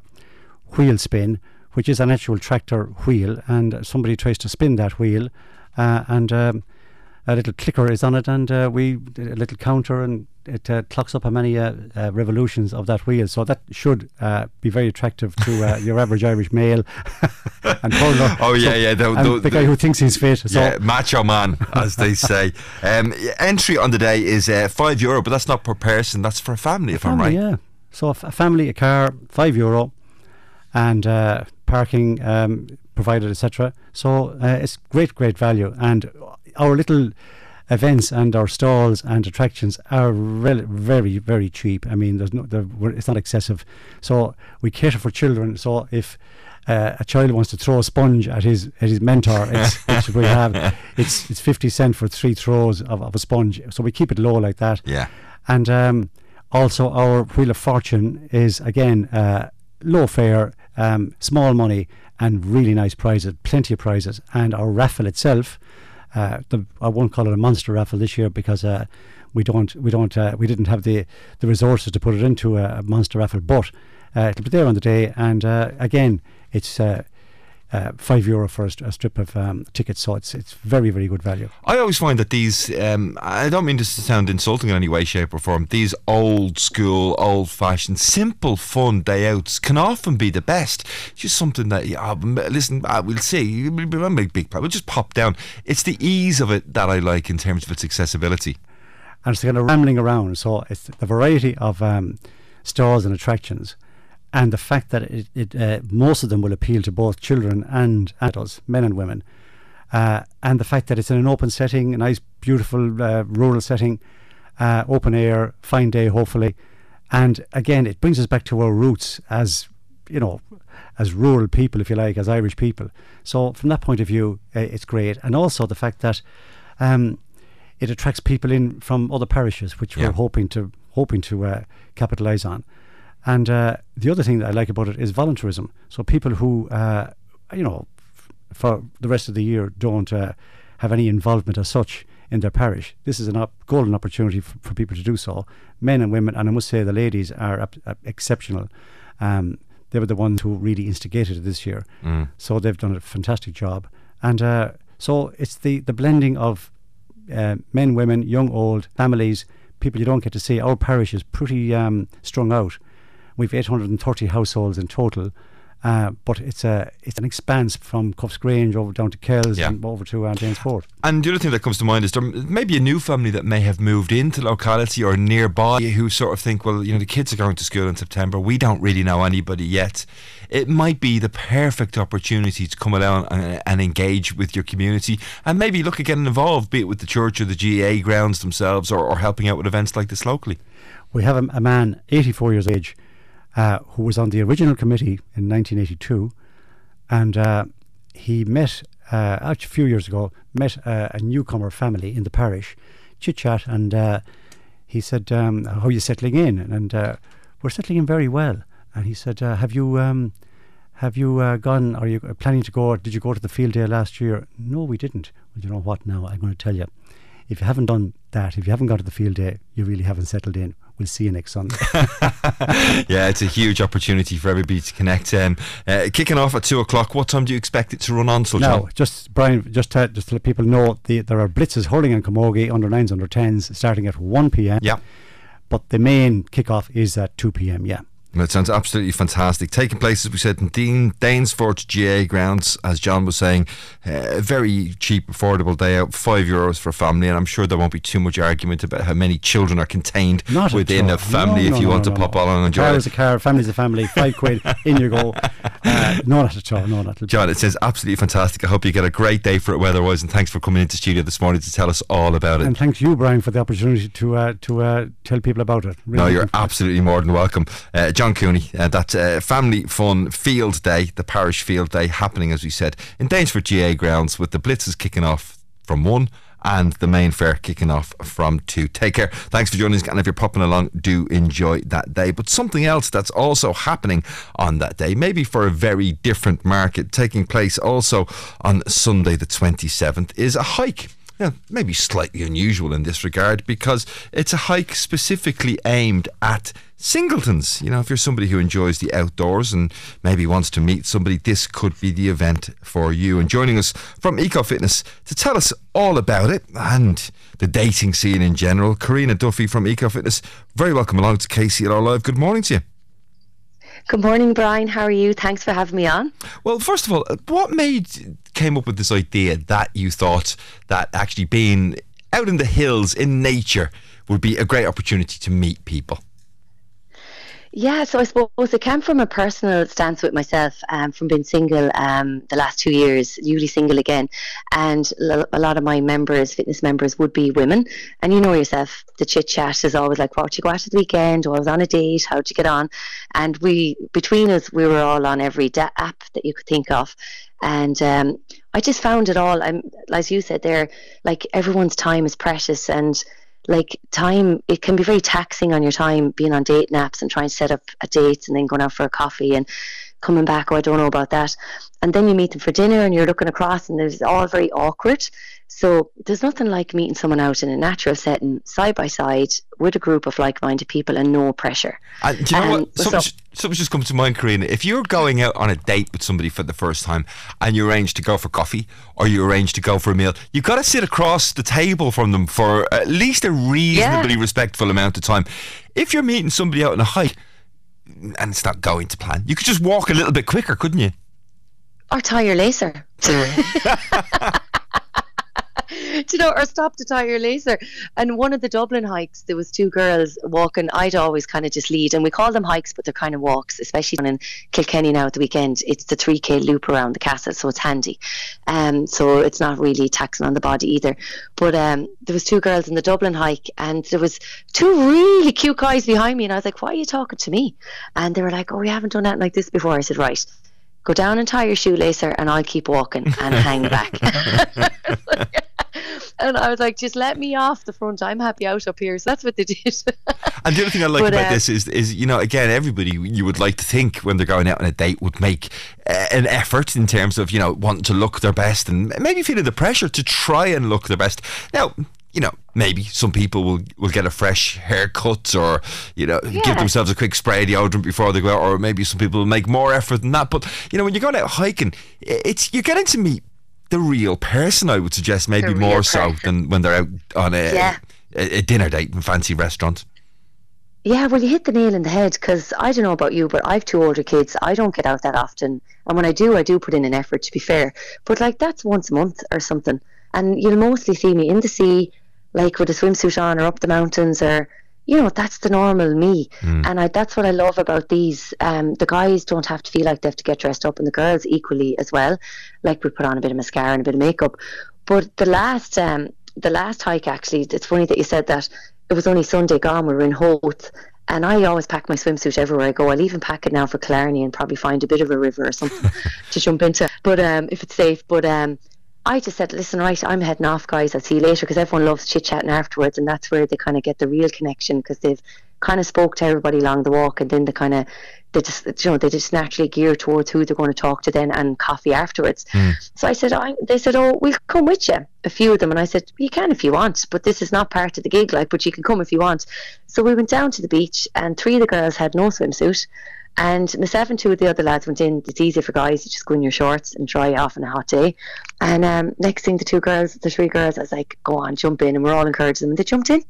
wheel spin, which is an actual tractor wheel, and somebody tries to spin that wheel, uh, and um, a little clicker is on it, and uh, we a little counter, and it uh, clocks up how many uh, uh, revolutions of that wheel. So that should uh, be very attractive to uh, your average Irish male. and oh yeah, so, yeah, the, the, the, guy who thinks he's fit. So. Yeah, macho man, as they say. um, entry on the day is uh, five euro, but that's not per person. That's for a family, if family, I'm right. Yeah. So a family, a car, five euro, and parking um, provided, etc. So uh, it's great, great value, and our little events and our stalls and attractions are re- very, very cheap. I mean, there's no, it's not excessive. So we cater for children. So if uh, a child wants to throw a sponge at his at his mentor, it's, which we have, it's it's fifty cent for three throws of, of a sponge. So we keep it low like that. Yeah. And um, also our wheel of fortune is again uh, low fare, um, small money, and really nice prizes, plenty of prizes. And our raffle itself, uh, the, I won't call it a monster raffle this year because uh, we don't we don't uh, we didn't have the the resources to put it into a, monster raffle, but uh, it'll be there on the day. And uh, again, it's uh, five euro for a, a strip of um, tickets, so it's it's very very good value. I always find that these, um, I don't mean this to sound insulting in any way, shape, or form. These old school, old fashioned, simple, fun day outs can often be the best. It's Just something that, yeah, listen, uh, we'll see. We'll make big, we'll just pop down. It's the ease of it that I like in terms of its accessibility. And it's kind of rambling around, so it's the variety of um, stores and attractions and the fact that it, it uh, most of them will appeal to both children and adults, men and women, uh, and the fact that it's in an open setting, a nice, beautiful uh, rural setting, uh, open air, fine day, hopefully, and again, it brings us back to our roots as you know, as rural people, if you like, as Irish people. So from that point of view, uh, it's great, and also the fact that. Um, it attracts people in from other parishes, which yeah. we're hoping to hoping to uh, capitalise on. And uh, the other thing that I like about it is voluntarism. So people who, uh, you know, f- for the rest of the year don't uh, have any involvement as such in their parish. This is a op- golden opportunity f- for people to do so. Men and women, and I must say the ladies are ap- ap- exceptional. Um, they were the ones who really instigated it this year. Mm. So they've done a fantastic job. And uh, so it's the, the blending of uh, men, women, young, old, families, people you don't get to see. Our parish is pretty um, strung out. We've 830 households in total. Uh, but it's a it's an expanse from Cuffesgrange over down to Kells yeah. and over to uh, Danesfort. And the other thing that comes to mind is there may be a new family that may have moved into locality or nearby who sort of think, well, you know, the kids are going to school in September. We don't really know anybody yet. It might be the perfect opportunity to come along and, and engage with your community and maybe look at getting involved, be it with the church or the GAA grounds themselves or, or helping out with events like this locally. We have a, a man, 84 years of age uh, who was on the original committee in 1982, and uh, he met uh, a few years ago met uh, a newcomer family in the parish, chit chat, and he said, um, "How are you settling in?" And we're settling in very well. And he said, "Have you?" Um, have you uh, gone? Are you planning to go? Did you go to the field day last year? No, we didn't. Well, you know what? Now I'm going to tell you. If you haven't done that, if you haven't gone to the field day, you really haven't settled in we'll see you next Sunday. yeah, it's a huge opportunity for everybody to connect. Um, uh, kicking off at two o'clock. What time do you expect it to run on? So, no, just Brian, just to, just to let people know, the, there are blitzes hurling in Camogie under nines, under tens, starting at one p.m. Yeah, but the main kickoff is at two p.m. Yeah. It sounds absolutely fantastic. Taking place, as we said, in Dean, Danesfort GAA grounds, as John was saying, uh, a very cheap, affordable day out, five euros for a family, and I'm sure there won't be too much argument about how many children are contained Not within a family no, no, if you no, want to pop on and enjoy car it. is a car, family's a family, five quid, in you go. Uh, no, not at all, no, not at all. John, it says absolutely fantastic. I hope you get a great day for it weather-wise, and thanks for coming into studio this morning to tell us all about it. And thanks you, Brian, for the opportunity to uh, to uh, tell people about it. Really no, you're absolutely more than welcome. Uh, John Cooney, uh, that uh, family fun field day, the parish field day, happening as we said in Danesfort GAA grounds with the blitzes kicking off from one and the main fair kicking off from two. Take care. Thanks for joining us. And if you're popping along, do enjoy that day. But something else that's also happening on that day, maybe for a very different market, taking place also on Sunday the 27th, is a hike. Yeah, maybe slightly unusual in this regard because it's a hike specifically aimed at singletons. You know, if you're somebody who enjoys the outdoors and maybe wants to meet somebody, this could be the event for you. And joining us from Eco Fitness to tell us all about it and the dating scene in general, Karina Duffy from Eco Fitness. Very welcome along to KCLR Live. Good morning to you. Good morning, Brian. How are you? Thanks for having me on. Well, first of all, what made came up with this idea that you thought that actually being out in the hills in nature would be a great opportunity to meet people? Yeah, so I suppose it came from a personal stance with myself, um, from being single um, the last two years, newly single again, and a lot of my members, fitness members, would be women. And you know yourself, the chit chat is always like, "What did you go out at the weekend?" or "I was on a date. How'd you get on?" And we, between us, we were all on every da- app that you could think of, and um, I just found it all. I'm, as you said there, like everyone's time is precious, and like time it can be very taxing on your time being on date naps and trying to set up a date and then going out for a coffee and coming back oh i don't know about that and then you meet them for dinner and you're looking across and there's all very awkward so there's nothing like meeting someone out in a natural setting, side by side, with a group of like-minded people and no pressure. And do you know um, what? Something, so, something just comes to mind, Karina. If you're going out on a date with somebody for the first time and you arrange to go for coffee or you arrange to go for a meal, you've got to sit across the table from them for at least a reasonably yeah. respectful amount of time. If you're meeting somebody out on a hike and it's not going to plan, you could just walk a little bit quicker, couldn't you? Or tie your lacer. you know, or stop to tie your lacer. And one of the Dublin hikes, there was two girls walking. I'd always kind of just lead, and we call them hikes, but they're kind of walks, especially in Kilkenny now at the weekend. It's the 3k loop around the castle, so it's handy. Um, so it's not really taxing on the body either. But um, there was two girls in the Dublin hike, and there was two really cute guys behind me, and I was like, "Why are you talking to me?" And they were like, "Oh, we haven't done that like this before." I said, "Right." Go down and tie your shoelacer, and I'll keep walking and hang back. and I was like, just let me off the front. I'm happy out up here. So that's what they did. and the other thing I like but, about uh, this is, is you know, again, everybody you would like to think when they're going out on a date would make uh, an effort in terms of you know wanting to look their best and maybe feeling the pressure to try and look their best. Now, you know, maybe some people will, will get a fresh haircut or, you know, yeah. give themselves a quick spray of deodorant before they go out, or maybe some people will make more effort than that. But, you know, when you're going out hiking, it's you're getting to meet the real person, I would suggest, maybe more person. so than when they're out on a, yeah. a, a dinner date in fancy restaurant. Yeah, well, you hit the nail in the head because I don't know about you, but I've two older kids. I don't get out that often. And when I do, I do put in an effort, to be fair. But like that's once a month or something. And you'll mostly see me in the sea, like with a swimsuit on or up the mountains or you know that's the normal me mm. and I, that's what i love about these um, the guys don't have to feel like they have to get dressed up and the girls equally as well like we put on a bit of mascara and a bit of makeup but the last um, the last hike actually it's funny that you said that it was only sunday gone we were in Howth and I always pack my swimsuit everywhere I go. I'll even pack it now for Killarney and probably find a bit of a river or something to jump into. But um, if it's safe. But um, I just said, listen, right, I'm heading off, guys. I'll see you later because everyone loves chit chatting afterwards, and that's where they kind of get the real connection because they've kind of spoke to everybody along the walk, and then they kind of they just you know they just naturally gear towards who they're going to talk to then and coffee afterwards. Mm. So I said, I, they said, oh, we'll come with you, a few of them, and I said, you can if you want, but this is not part of the gig, like, but you can come if you want. So we went down to the beach, and three of the girls had no swimsuit. And myself and two of the other lads went in. It's easy for guys to just go in your shorts and dry off on a hot day. And um, next thing, the two girls, the three girls, I was like, go on, jump in. And we're all encouraging them. And they jumped in.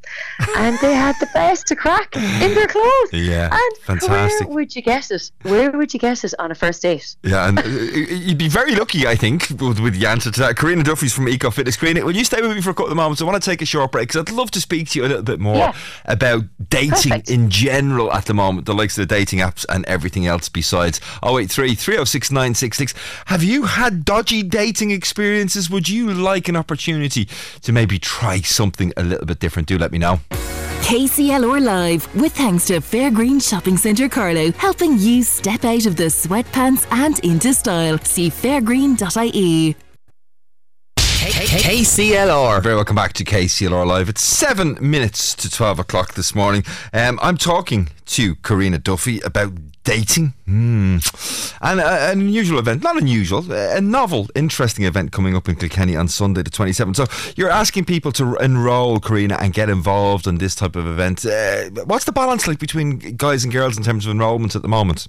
and they had the best to crack in their clothes. Yeah. And fantastic. Where would you get it? Where would you get it on a first date? Yeah. And uh, you'd be very lucky, I think, with, with the answer to that. Karina Duffy's from Eco Fitness. Karina, will you stay with me for a couple of moments? I want to take a short break because I'd love to speak to you a little bit more yeah. about dating Perfect. in general at the moment, the likes of the dating apps and everything else besides sides. 083 306 966. Have you had dodgy dating experiences? Would you like an opportunity to maybe try something a little bit different? Do let me know. KCLR Live, with thanks to Fairgreen Shopping Centre Carlow, helping you step out of the sweatpants and into style. See fairgreen.ie. KCLR. Very welcome back to KCLR Live. It's seven minutes to 12 o'clock this morning. Um, I'm talking to Karina Duffy about dating. Mm. And uh, an unusual event, not unusual, a novel, interesting event coming up in Kilkenny on Sunday the 27th. So you're asking people to enrol, Karina, and get involved in this type of event. Uh, what's the balance like between guys and girls in terms of enrolment at the moment?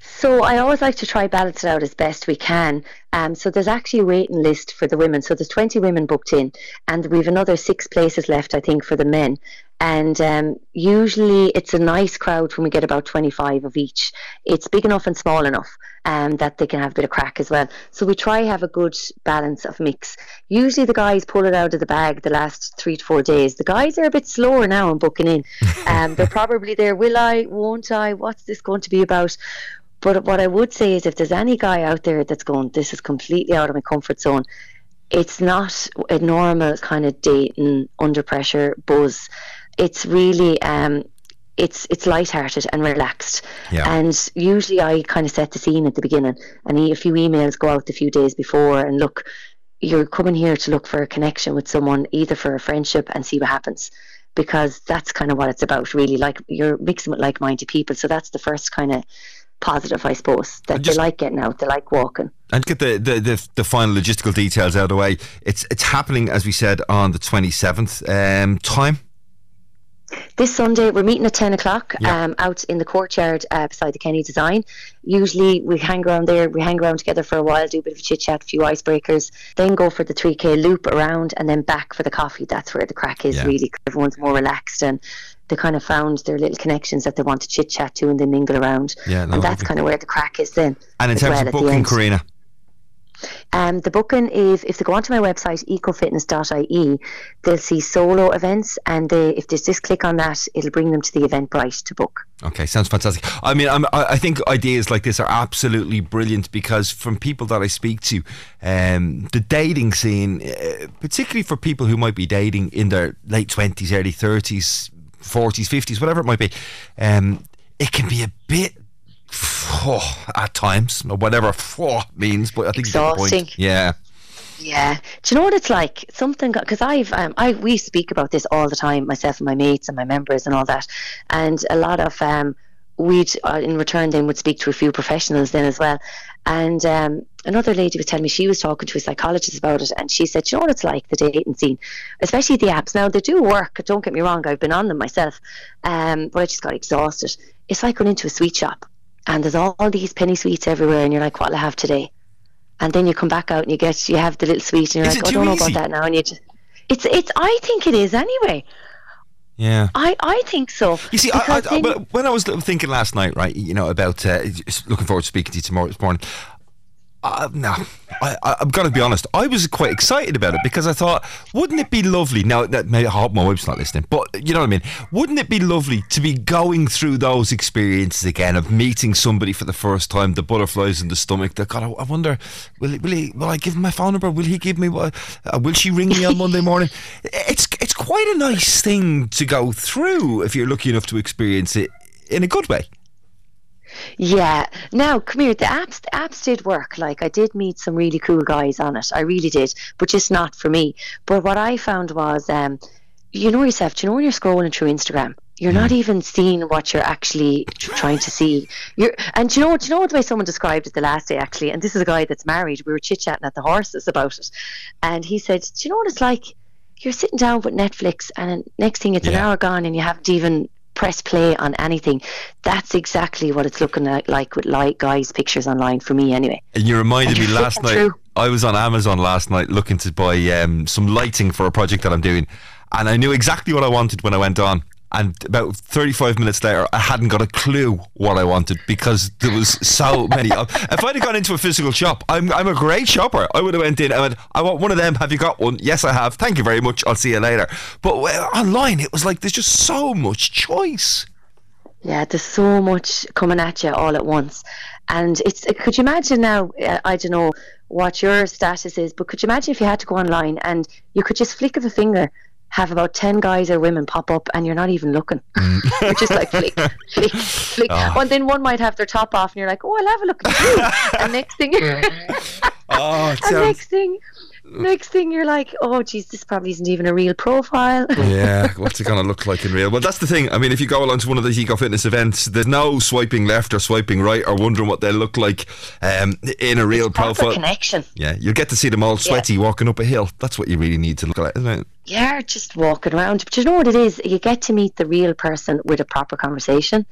So I always like to try balance it out as best we can. Um, so there's actually a waiting list for the women. So there's 20 women booked in, and we've another six places left, I think, for the men. And um, usually it's a nice crowd when we get about 25 of each. It's big enough and small enough um, that they can have a bit of crack as well. So we try have a good balance of mix. Usually the guys pull it out of the bag the last three to four days. The guys are a bit slower now in booking in. Um, they're probably there, will I, won't I, what's this going to be about? But what I would say is if there's any guy out there that's going, this is completely out of my comfort zone, it's not a normal kind of dating under pressure buzz. It's really um, it's it's light-hearted and relaxed. Yeah. And usually I kind of set the scene at the beginning, and a few emails go out a few days before, and look, you're coming here to look for a connection with someone, either for a friendship, and see what happens, because that's kind of what it's about, really. Like you're mixing with like-minded people, so that's the first kind of positive, I suppose. That just, they like getting out, they like walking. And get the, the, the, the, final logistical details out of the way. It's it's happening, as we said, on the 27th. Um, time? This Sunday, we're meeting at 10 o'clock yeah. um, out in the courtyard uh, beside the Kenny Design. Usually, we hang around there, we hang around together for a while, do a bit of chit chat, a few icebreakers, then go for the 3K loop around, and then back for the coffee. That's where the crack is yeah. really. Everyone's more relaxed and they kind of found their little connections that they want to chit chat to and they mingle around. Yeah, no, and that's kind of where the crack is then. And in terms well of booking, Karina. Um, the booking is if they go onto my website ecofitness.ie, they'll see solo events, and they, if they just click on that, it'll bring them to the Eventbrite to book. Okay, sounds fantastic. I mean, I'm, i think ideas like this are absolutely brilliant because from people that I speak to, um, the dating scene, uh, particularly for people who might be dating in their late twenties, early thirties, 40s, 50s, whatever it might be, um, it can be a bit at times, or whatever means, but I think exhausting. Point. Yeah. Yeah. Do you know what it's like? Something because I've um, I we speak about this all the time, myself and my mates and my members and all that, and a lot of um, we'd uh, in return then would speak to a few professionals then as well. And um, another lady was telling me she was talking to a psychologist about it, and she said, "You know what it's like the dating scene, especially the apps. Now they do work. Don't get me wrong. I've been on them myself, um, but I just got exhausted. It's like going into a sweet shop, and there's all, all these penny sweets everywhere, and you're like, "What'll I have today?" And then you come back out and you get you have the little sweet, and you're is like, oh, "I don't easy? know about that now." And you just, it's it's. I think it is anyway. Yeah, I, I think so. You see, I, I, when I was thinking last night, right, you know, about uh, looking forward to speaking to you tomorrow morning, uh, no, I, am going to be honest. I was quite excited about it because I thought, wouldn't it be lovely? Now, that maybe I hope my wife's not listening, but you know what I mean. Wouldn't it be lovely to be going through those experiences again of meeting somebody for the first time, the butterflies in the stomach? That God, I, I wonder, will he, will he? Will I give him my phone number? Will he give me? Uh, will she ring me on Monday morning? It's it's quite a nice thing to go through if you're lucky enough to experience it in a good way. Yeah. Now, come here. The apps, the apps did work. Like I did meet some really cool guys on it. I really did, but just not for me. But what I found was, um, you know yourself. Do you know when you're scrolling through Instagram? You're not even seeing what you're actually trying to see. You're, and do you know, do you know the way someone described it the last day actually? And this is a guy that's married. We were chit chatting at the horses about it, and he said, "Do you know what it's like? You're sitting down with Netflix, and next thing it's yeah. an hour gone, and you haven't even press play on anything. That's exactly what it's looking like with like guys' pictures online for me, anyway. And you reminded and me last night. Through. I was on Amazon last night looking to buy um, some lighting for a project that I'm doing, and I knew exactly what I wanted when I went on and about 35 minutes later I hadn't got a clue what I wanted because there was so many if I'd have gone into a physical shop I'm, I'm a great shopper. I would have went in and went I want one of them. Have you got one? Yes I have. Thank you very much. I'll see you later. But online it was like there's just so much choice. Yeah there's so much coming at you all at once. And it's could you imagine now uh, I don't know what your status is but could you imagine if you had to go online and you could just flick of a finger have about 10 guys or women pop up and you're not even looking. Mm. you're just like flick, flick, flick. Oh. And then one might have their top off and you're like, oh, I'll have a look at you. and next thing, oh, and next thing, next thing you're like, oh, geez, this probably isn't even a real profile. yeah, what's it going to look like in real? Well, that's the thing. I mean, if you go along to one of the Eco Fitness events, there's no swiping left or swiping right or wondering what they look like um, in a real it's profile. connection. Yeah, you'll get to see them all sweaty yeah. walking up a hill. That's what you really need to look at, isn't it? Yeah, just walking around. But you know what it is? You get to meet the real person with a proper conversation.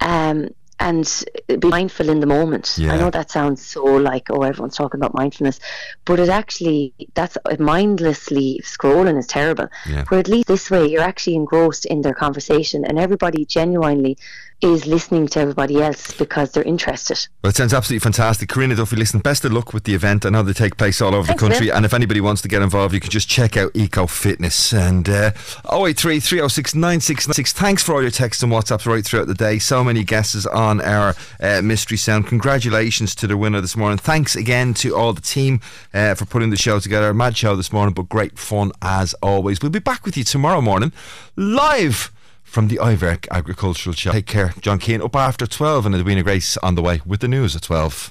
Um, and be mindful in the moment. Yeah. I know that sounds so like oh everyone's talking about mindfulness, but it actually that's mindlessly scrolling is terrible. Yeah. Where at least this way you're actually engrossed in their conversation and everybody genuinely is listening to everybody else because they're interested. Well, it sounds absolutely fantastic. Karina Duffy, listen, best of luck with the event. I know they take place all over Thanks, the country. And if anybody wants to get involved, you can just check out Eco Fitness. And uh, 083 306 9696. Thanks for all your texts and WhatsApps right throughout the day. So many guesses on our uh, Mystery Sound. Congratulations to the winner this morning. Thanks again to all the team uh, for putting the show together. A mad show this morning, but great fun as always. We'll be back with you tomorrow morning live from the Iverk Agricultural Show. Take care. John Keane up after 12 and Edwina Grace on the way with the news at 12.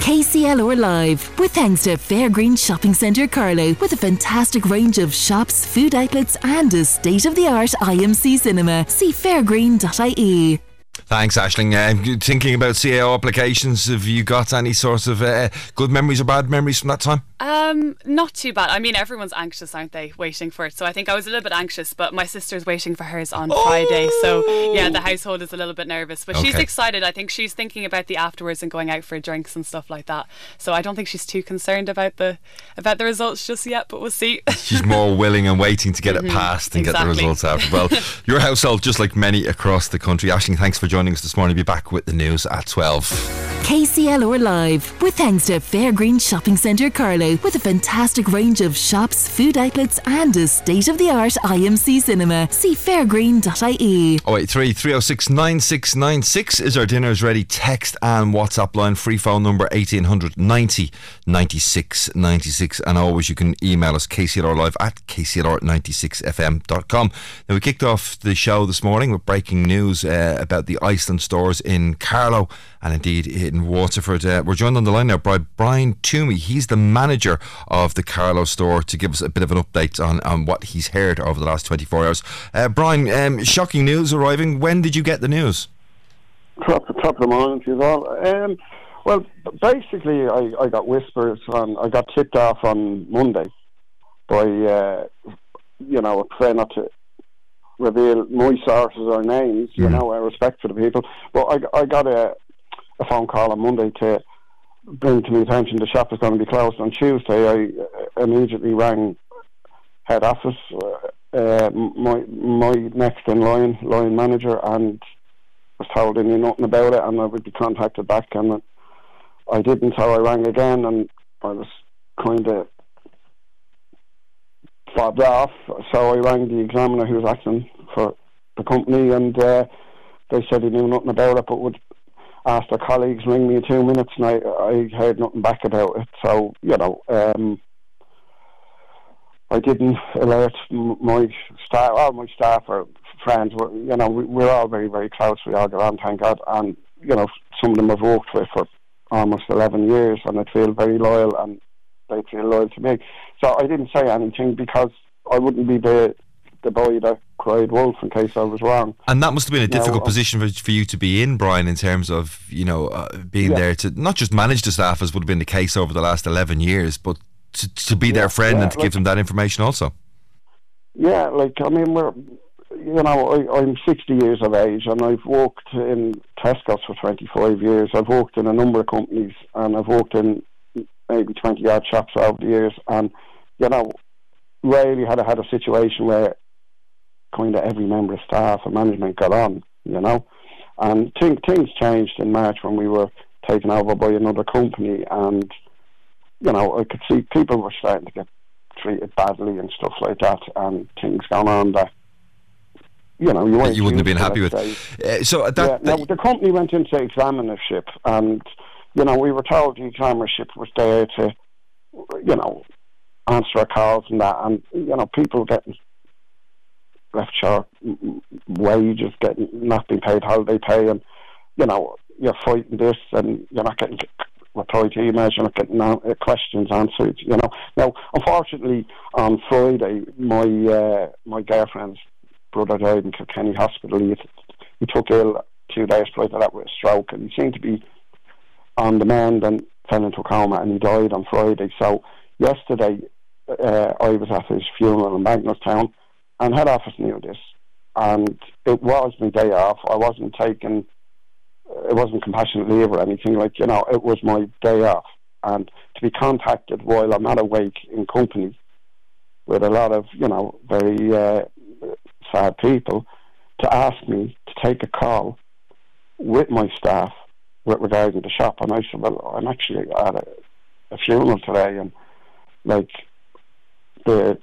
KCLR Live, with thanks to Fairgreen Shopping Centre Carlow, with a fantastic range of shops, food outlets, and a state of the art IMC cinema. See fairgreen.ie. Thanks, Ashling. Uh, thinking about CAO applications, have you got any sort of uh, good memories or bad memories from that time? Um, not too bad. I mean, everyone's anxious, aren't they, waiting for it? So I think I was a little bit anxious, but my sister's waiting for hers on oh! Friday. So yeah, the household is a little bit nervous, but okay. she's excited. I think she's thinking about the afterwards and going out for drinks and stuff like that. So I don't think she's too concerned about the about the results just yet, but we'll see. she's more willing and waiting to get mm-hmm. it passed and exactly. get the results after. Well, your household, just like many across the country. Ashling, thanks for joining us this morning. Be back with the news at twelve. KCLR Live, with thanks to Fairgreen Shopping Centre Carlow, with a fantastic range of shops, food outlets, and a state of the art IMC cinema. See fairgreen.ie. 083 306 9696 is our dinners ready text and WhatsApp line. Free phone number 1800 90 96 96. And always you can email us KCLR live at KCLR96fm.com. Now, we kicked off the show this morning with breaking news uh, about the Iceland stores in Carlow and indeed in Waterford. Uh, we're joined on the line now by Brian Toomey. He's the manager of the Carlow store to give us a bit of an update on, on what he's heard over the last 24 hours. Uh, Brian, um, shocking news arriving. When did you get the news? Top, top of the morning to you. Um, well, basically, I, I got whispers on, I got tipped off on Monday by, uh, you know, a prefer not to reveal my sources or names, you mm. know, I respect for the people. But I, I got a, a phone call on Monday to bring to my attention the shop is going to be closed on Tuesday. I uh, immediately rang head office, uh, uh, my my next in line line manager, and was told I knew nothing about it, and I would be contacted back, and I didn't. So I rang again, and I was kind of fobbed off. So I rang the examiner who was acting for the company, and uh, they said he knew nothing about it, but would ask their colleagues ring me in two minutes, and I I heard nothing back about it. So you know, um, I didn't alert my staff. All my staff or friends were, you know, we, are all very very close. We all get on, thank God, and you know, some of them I've worked with for almost eleven years, and I feel very loyal, and they feel loyal to me. So I didn't say anything because I wouldn't be the the boy that cried wolf in case I was wrong. And that must have been a difficult now, position for, for you to be in, Brian, in terms of you know uh, being yeah. there to not just manage the staff as would have been the case over the last eleven years, but to, to be yeah, their friend yeah, and to like, give them that information also. Yeah, like I mean, we're you know I, I'm 60 years of age and I've worked in Tesco's for 25 years. I've worked in a number of companies and I've worked in maybe 20 odd shops over the years, and you know, rarely had I had a situation where kind of every member of staff and management got on, you know. And things things changed in March when we were taken over by another company, and you know I could see people were starting to get treated badly and stuff like that, and things going on that you know you, you wouldn't have been happy with. Uh, so that, yeah, now, the company went into examinership, and you know we were told examinership was there to you know answer our calls and that, and you know people getting left short wages, getting not being paid holiday pay, and you know you're fighting this, and you're not getting reply to emails, you're not getting uh, questions answered. You know. Now, unfortunately, on Friday, my uh, my girlfriend's brother died in Kilkenny Hospital. He, he took ill two days prior to that with a stroke, and he seemed to be on the and fell into a coma, and he died on Friday. So yesterday, uh, I was at his funeral in Magnustown and head office knew this, and it was my day off. I wasn't taking. It wasn't compassionate leave or anything. Like you know, it was my day off, and to be contacted while I'm not awake in company with a lot of you know very uh, sad people to ask me to take a call with my staff regarding the shop, and I said, well, I'm actually at a, a funeral today, and like the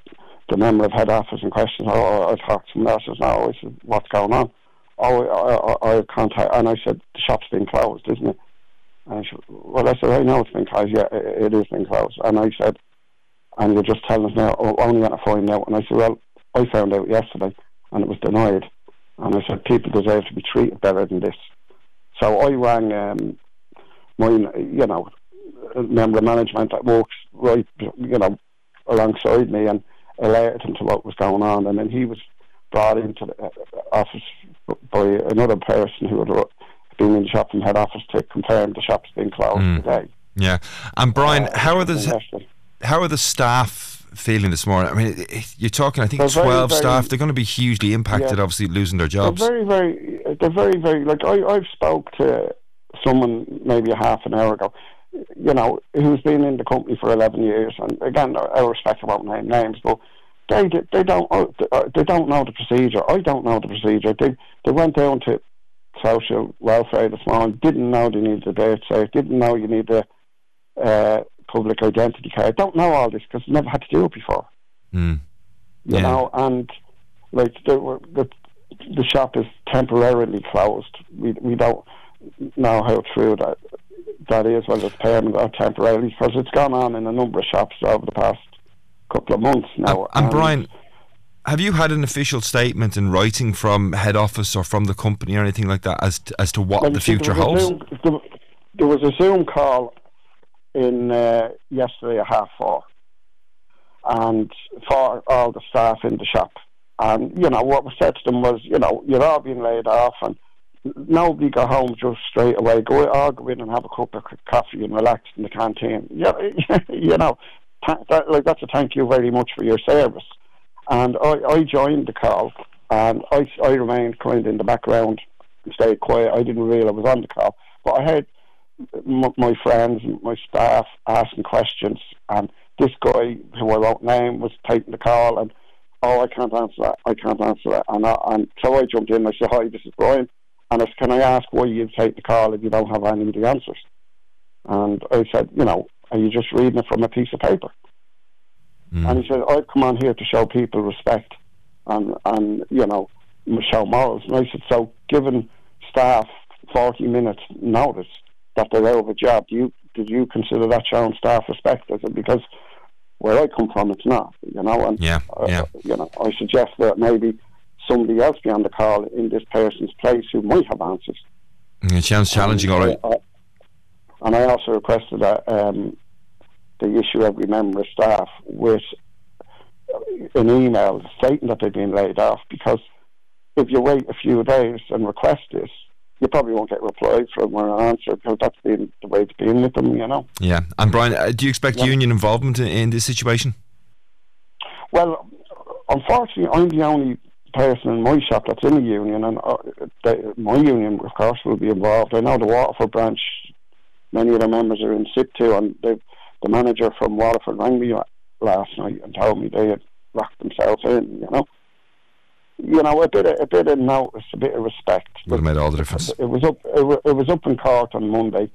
the member of head office in question, oh, I talked to someone else, now. I said, what's going on? Oh, I, I, I contact, and I said, the shop's been closed, isn't it? And I said, well, I said, I know it's been closed. Yeah, it, it is been closed. And I said, and you're just telling us now, oh, only going to find out. And I said, well, I found out yesterday, and it was denied. And I said, people deserve to be treated better than this. So I rang um, my, you know, member of management that works right, you know, alongside me and alerted him to what was going on. And then he was brought into the uh, office by another person who had been in the shop from head office to confirm the shop's been closed mm. today. Yeah, and Brian, uh, how are the how are the staff feeling this morning? I mean, you're talking. I think they're twelve very, staff. They're going to be hugely impacted, yeah, obviously losing their jobs. They're very, very. They're very, very. Like I, I've spoke to someone maybe a half an hour ago. You know, who's been in the company for eleven years, and again, I respect about name names, but they they don't oh, uh, they don't know the procedure. I don't know the procedure. They they went down to social welfare this morning. Didn't know they needed a birth cert. Didn't know you need a uh, public identity card. I don't know all this because I've never had to do it before. Mm. You yeah. know, and like the, the the shop is temporarily closed. We we don't know how true that that is, whether it's permanent or temporarily, because it's gone on in a number of shops over the past couple of months now. And, and Brian, have you had an official statement in writing from head office or from the company or anything like that as to, as to what well, the future holds? Zoom, there, was a Zoom call in uh, yesterday at half four, and for all the staff in the shop. And you know what was said to them was, you know, you're all being laid off, and nobody go home just straight away. Go all go in and have a cup of coffee and relax in the canteen. Yeah, you know, that, like that's a thank you very much for your service. And I, I joined the call, and I, I remained kind of in the background and stayed quiet. I didn't realise I was on the call, but I heard my friends and my staff asking questions, and this guy who I won't name was taking the call, and oh, I can't answer that, I can't answer that, and, I, and so I jumped in. and I said, hi, this is Brian, and I said, can I ask why you take the call if you don't have any of the answers? And I said, you know, are you just reading it from a piece of paper? Mm. And he said, I've come on here to show people respect and, and you know, show morals. And I said, so given staff 40 minutes notice that they're out of a job, do you, did you consider that showing staff respect? I said, because where I come from, it's not, you know. And, yeah, uh, yeah. you know, I suggest that maybe somebody else be on the call in this person's place who might have answers. It sounds challenging, all right. I, and I also requested that um, they issue every member of staff with an email stating that they've been laid off because if you wait a few days and request this, you probably won't get replied from or an answer because that's been the way it's been with them, you know. Yeah. And Brian, uh, do you expect yeah. union involvement in, in, this situation? Well, unfortunately, I'm the only person in my shop that's in a union, and uh, the, my union, of course, will be involved. I know the Waterford branch, many of the members are in situ, and the manager from Waterford rang me last night and told me they had locked themselves in. You know, you know, a bit of a bit of notice, a bit of respect. Would have made all the difference. It was up. It was, up in court on Monday,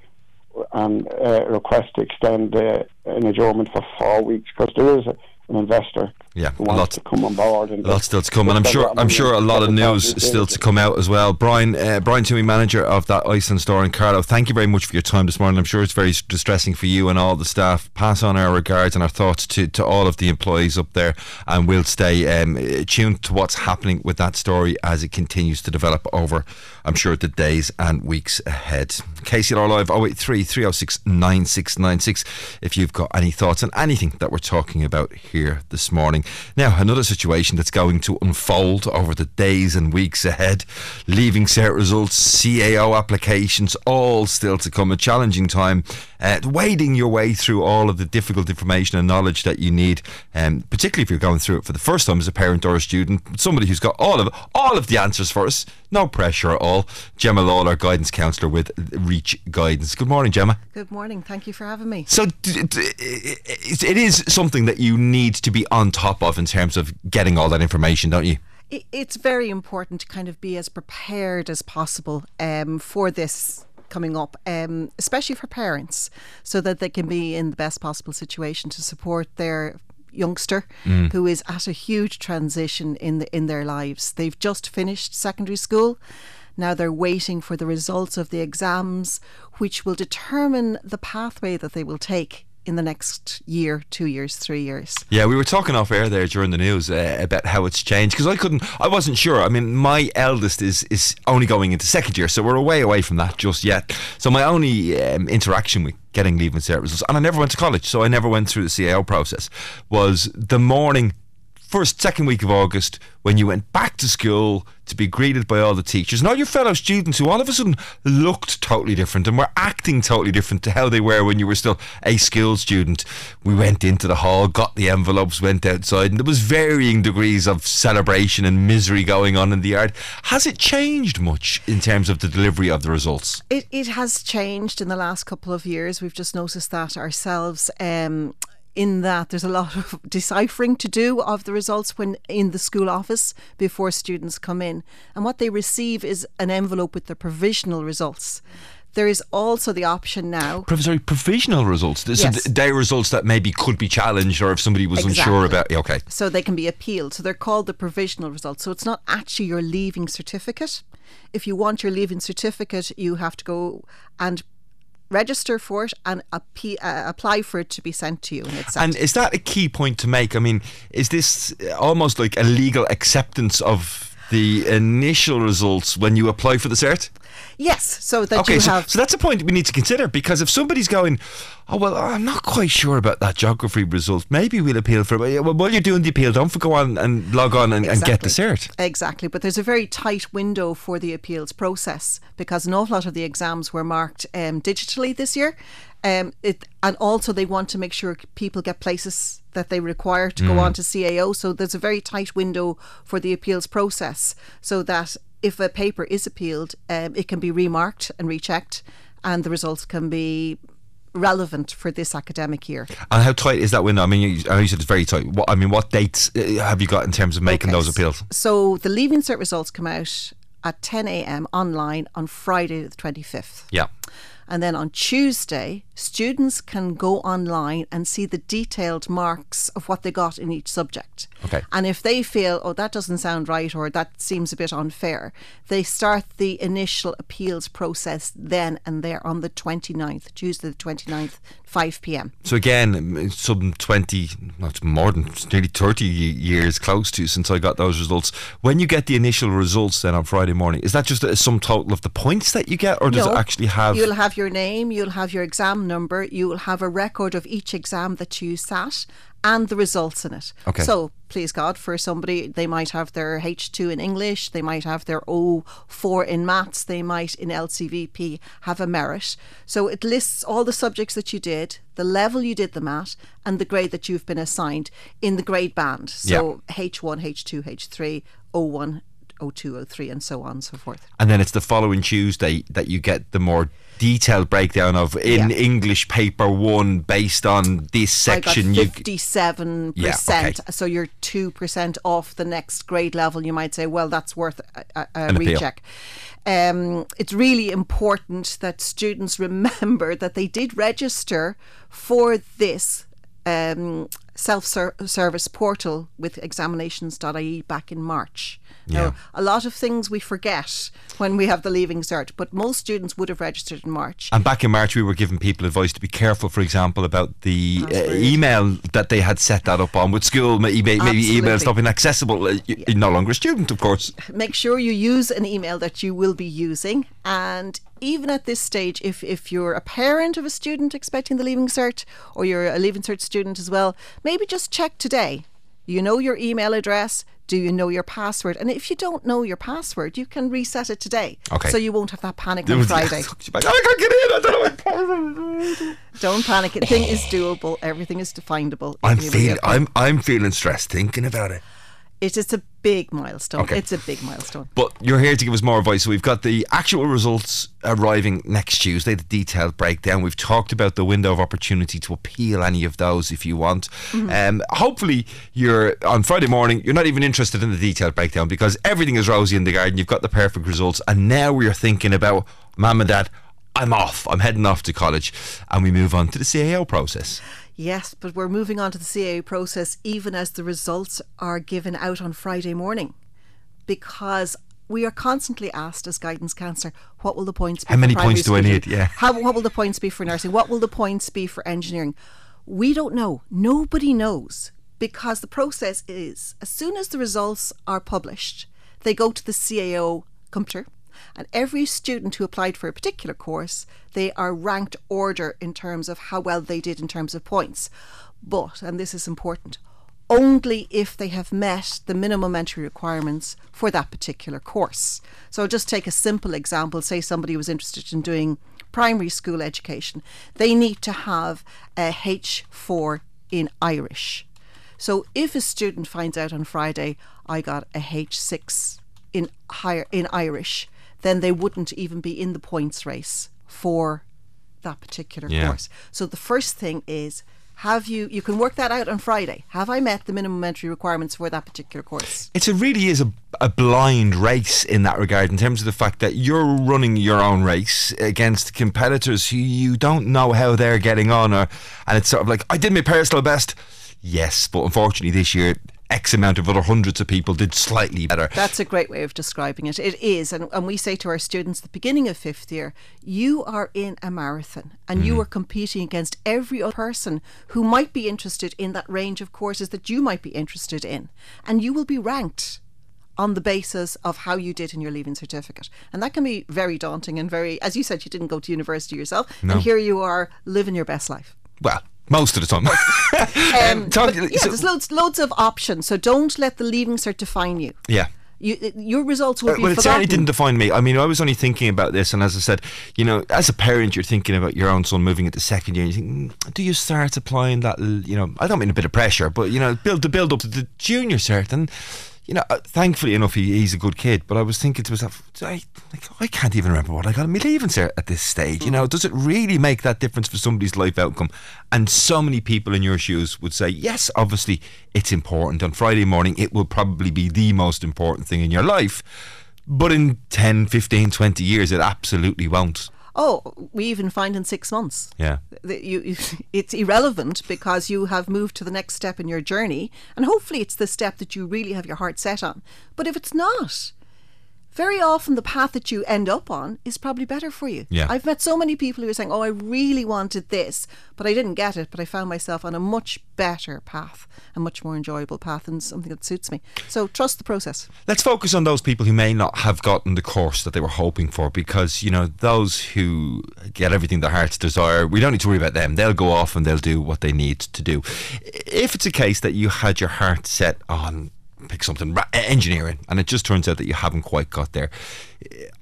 and uh, request to extend uh, an adjournment for four weeks because there is a, an investor yeah, wants to come on board. And lots still to come, and I'm sure I'm sure a lot of news still to come out as well. Brian uh, Brian Toomey, manager of that Iceland store in Carlow. Thank you very much for your time this morning. I'm sure it's very distressing for you and all the staff. Pass on our regards and our thoughts to, to all of the employees up there, and we'll stay um, tuned to what's happening with that story as it continues to develop over. I'm sure the days and weeks ahead. KCLR Live 083 306 9696 if you've got any thoughts on anything that we're talking about here this morning. Now, another situation that's going to unfold over the days and weeks ahead. Leaving cert results, CAO applications, all still to come. A challenging time uh, wading your way through all of the difficult information and knowledge that you need, um, particularly if you're going through it for the first time as a parent or a student. Somebody who's got all of all of the answers for us, no pressure at all. Gemma Lawler, guidance counsellor with Reach Guidance. Good morning, Gemma. Good morning. Thank you for having me. So it is something that you need to be on top of in terms of getting all that information, don't you? It's very important to kind of be as prepared as possible um, for this coming up, um, especially for parents, so that they can be in the best possible situation to support their youngster mm. who is at a huge transition in the, in their lives. They've just finished secondary school. Now they're waiting for the results of the exams, which will determine the pathway that they will take in the next year, two years, three years. Yeah, we were talking off air there during the news uh, about how it's changed because I couldn't, I wasn't sure. I mean, my eldest is is only going into second year, so we're a way away from that just yet. So my only um, interaction with getting leaving results, and I never went to college, so I never went through the CAO process, was the morning first, second week of August when you went back to school to be greeted by all the teachers and all your fellow students who all of a sudden looked totally different and were acting totally different to how they were when you were still a school student. We went into the hall, got the envelopes, went outside, and there was varying degrees of celebration and misery going on in the yard. Has it changed much in terms of the delivery of the results? It, it has changed in the last couple of years. We've just noticed that ourselves. Um, in that there's a lot of deciphering to do of the results when in the school office before students come in. And what they receive is an envelope with the provisional results. There is also the option now. Sorry, provisional results. So yes. they results that maybe could be challenged, or if somebody was exactly. unsure about. Okay. So they can be appealed. So they're called the provisional results. So it's not actually your leaving certificate. If you want your leaving certificate, you have to go and register for it and uh, apply for it to be sent to you. And, and is that a key point to make? I mean, is this almost like a legal acceptance of the initial results when you apply for the cert? Yes, so that okay, you so, have. So that's a point we need to consider because if somebody's going, oh well, I'm not quite sure about that geography result. Maybe we'll appeal for it. Well, while you're doing the appeal, don't go on and log on and, exactly. and get the cert. Exactly, but there's a very tight window for the appeals process because an awful lot of the exams were marked um, digitally this year. Um, it, and also they want to make sure people get places that they require to mm. go on to CAO. So there's a very tight window for the appeals process, so that if a paper is appealed, um, it can be remarked and rechecked, and the results can be relevant for this academic year. And how tight is that window? I mean, you, I know you said it's very tight. What, I mean, what dates uh, have you got in terms of making okay. those appeals? So the Leaving Cert results come out at 10 a.m. online on Friday the 25th. Yeah. And then on Tuesday, students can go online and see the detailed marks of what they got in each subject. Okay. And if they feel, oh, that doesn't sound right or that seems a bit unfair, they start the initial appeals process then and there on the 29th, Tuesday the 29th, 5 pm. So again, some 20, not more than nearly 30 years close to since I got those results. When you get the initial results then on Friday morning, is that just a sum total of the points that you get or does no, it actually have? You'll have your name, you'll have your exam number, you'll have a record of each exam that you sat and the results in it. Okay. So, please God, for somebody, they might have their H2 in English, they might have their O4 in maths, they might in LCVP have a merit. So, it lists all the subjects that you did, the level you did them at, and the grade that you've been assigned in the grade band. So, yeah. H1, H2, H3, O1, O2, O3, and so on and so forth. And then it's the following Tuesday that you get the more detailed breakdown of in yeah. English paper one based on this section. I got fifty-seven percent. So you're two percent off the next grade level. You might say, well, that's worth a, a, a recheck. Um, it's really important that students remember that they did register for this um, self-service portal with examinations.ie back in March. Yeah. Now, a lot of things we forget when we have the leaving cert, but most students would have registered in March. And back in March, we were giving people advice to be careful, for example, about the uh, email that they had set that up on with school. Maybe, maybe emails not being accessible. Uh, you're yeah. no longer a student, of course. Make sure you use an email that you will be using. And even at this stage, if, if you're a parent of a student expecting the leaving cert or you're a leaving cert student as well, maybe just check today. You know your email address Do you know your password? And if you don't know your password, you can reset it today. Okay. So you won't have that panic on Friday. I can't get in. I don't know. don't panic. Everything is doable. Everything is definable. I'm feeling. I'm I'm feeling stressed thinking about it. It is a big milestone. Okay. It's a big milestone. But you're here to give us more advice. So we've got the actual results arriving next Tuesday, the detailed breakdown. We've talked about the window of opportunity to appeal any of those if you want. Mm-hmm. Um, hopefully, you're on Friday morning, you're not even interested in the detailed breakdown because everything is rosy in the garden. You've got the perfect results. And now we're thinking about, mum and dad, I'm off. I'm heading off to college. And we move on to the CAO process. Yes, but we're moving on to the CAO process even as the results are given out on Friday morning because we are constantly asked as guidance counsellor, what will the points be? How many points do I need? Yeah. How, what will the points be for nursing? What will the points be for engineering? We don't know. Nobody knows because the process is as soon as the results are published, they go to the CAO computer and every student who applied for a particular course, they are ranked order in terms of how well they did in terms of points. But, and this is important, only if they have met the minimum entry requirements for that particular course. So just take a simple example. Say somebody was interested in doing primary school education. They need to have a H4 in Irish. So if a student finds out on Friday, I got a H6 in higher in Irish, then they wouldn't even be in the points race for that particular yeah. course. So the first thing is have you you can work that out on Friday. Have I met the minimum entry requirements for that particular course? it really is a, a blind race in that regard in terms of the fact that you're running your own race against competitors who you don't know how they're getting on or and it's sort of like I did my personal best. Yes, but unfortunately this year X amount of other hundreds of people did slightly better. That's a great way of describing it. It is. And, and we say to our students at the beginning of fifth year, you are in a marathon and mm. you mm-hmm. are competing against every other person who might be interested in that range of courses that you might be interested in. And you will be ranked on the basis of how you did in your leaving certificate. And that can be very daunting and very, as you said, you didn't go to university yourself. No. And here you are living your best life. Well, most of the time. um, um talk, yeah, so, there's loads, loads of options. So don't let the leaving cert define you. Yeah. You, your results will uh, be well, it certainly didn't define me. I mean, I was only thinking about this, and as I said, you know, as a parent, you're thinking about your own son moving into second year. And you think, mm, do you start applying that? You know, I don't mean a bit of pressure, but you know, build to build up to the junior cert, and you know, uh, thankfully enough, he, he's a good kid. But I was thinking to myself, I, like, I can't even remember what I got me leaving there at this stage. You know, does it really make that difference for somebody's life outcome? And so many people in your shoes would say, yes, obviously it's important. On Friday morning, it will probably be the most important thing in your life. But in 10, 15, 20 years, it absolutely won't. Oh, we even find in six months. Yeah. You, you, it's irrelevant because you have moved to the next step in your journey, and hopefully it's the step that you really have your heart set on. But if it's not, very often the path that you end up on is probably better for you. Yeah. I've met so many people who are saying, "Oh, I really wanted this, but I didn't get it, but I found myself on a much better path, a much more enjoyable path and something that suits me." So, trust the process. Let's focus on those people who may not have gotten the course that they were hoping for because, you know, those who get everything their hearts desire, we don't need to worry about them. They'll go off and they'll do what they need to do. If it's a case that you had your heart set on pick something engineering and it just turns out that you haven't quite got there.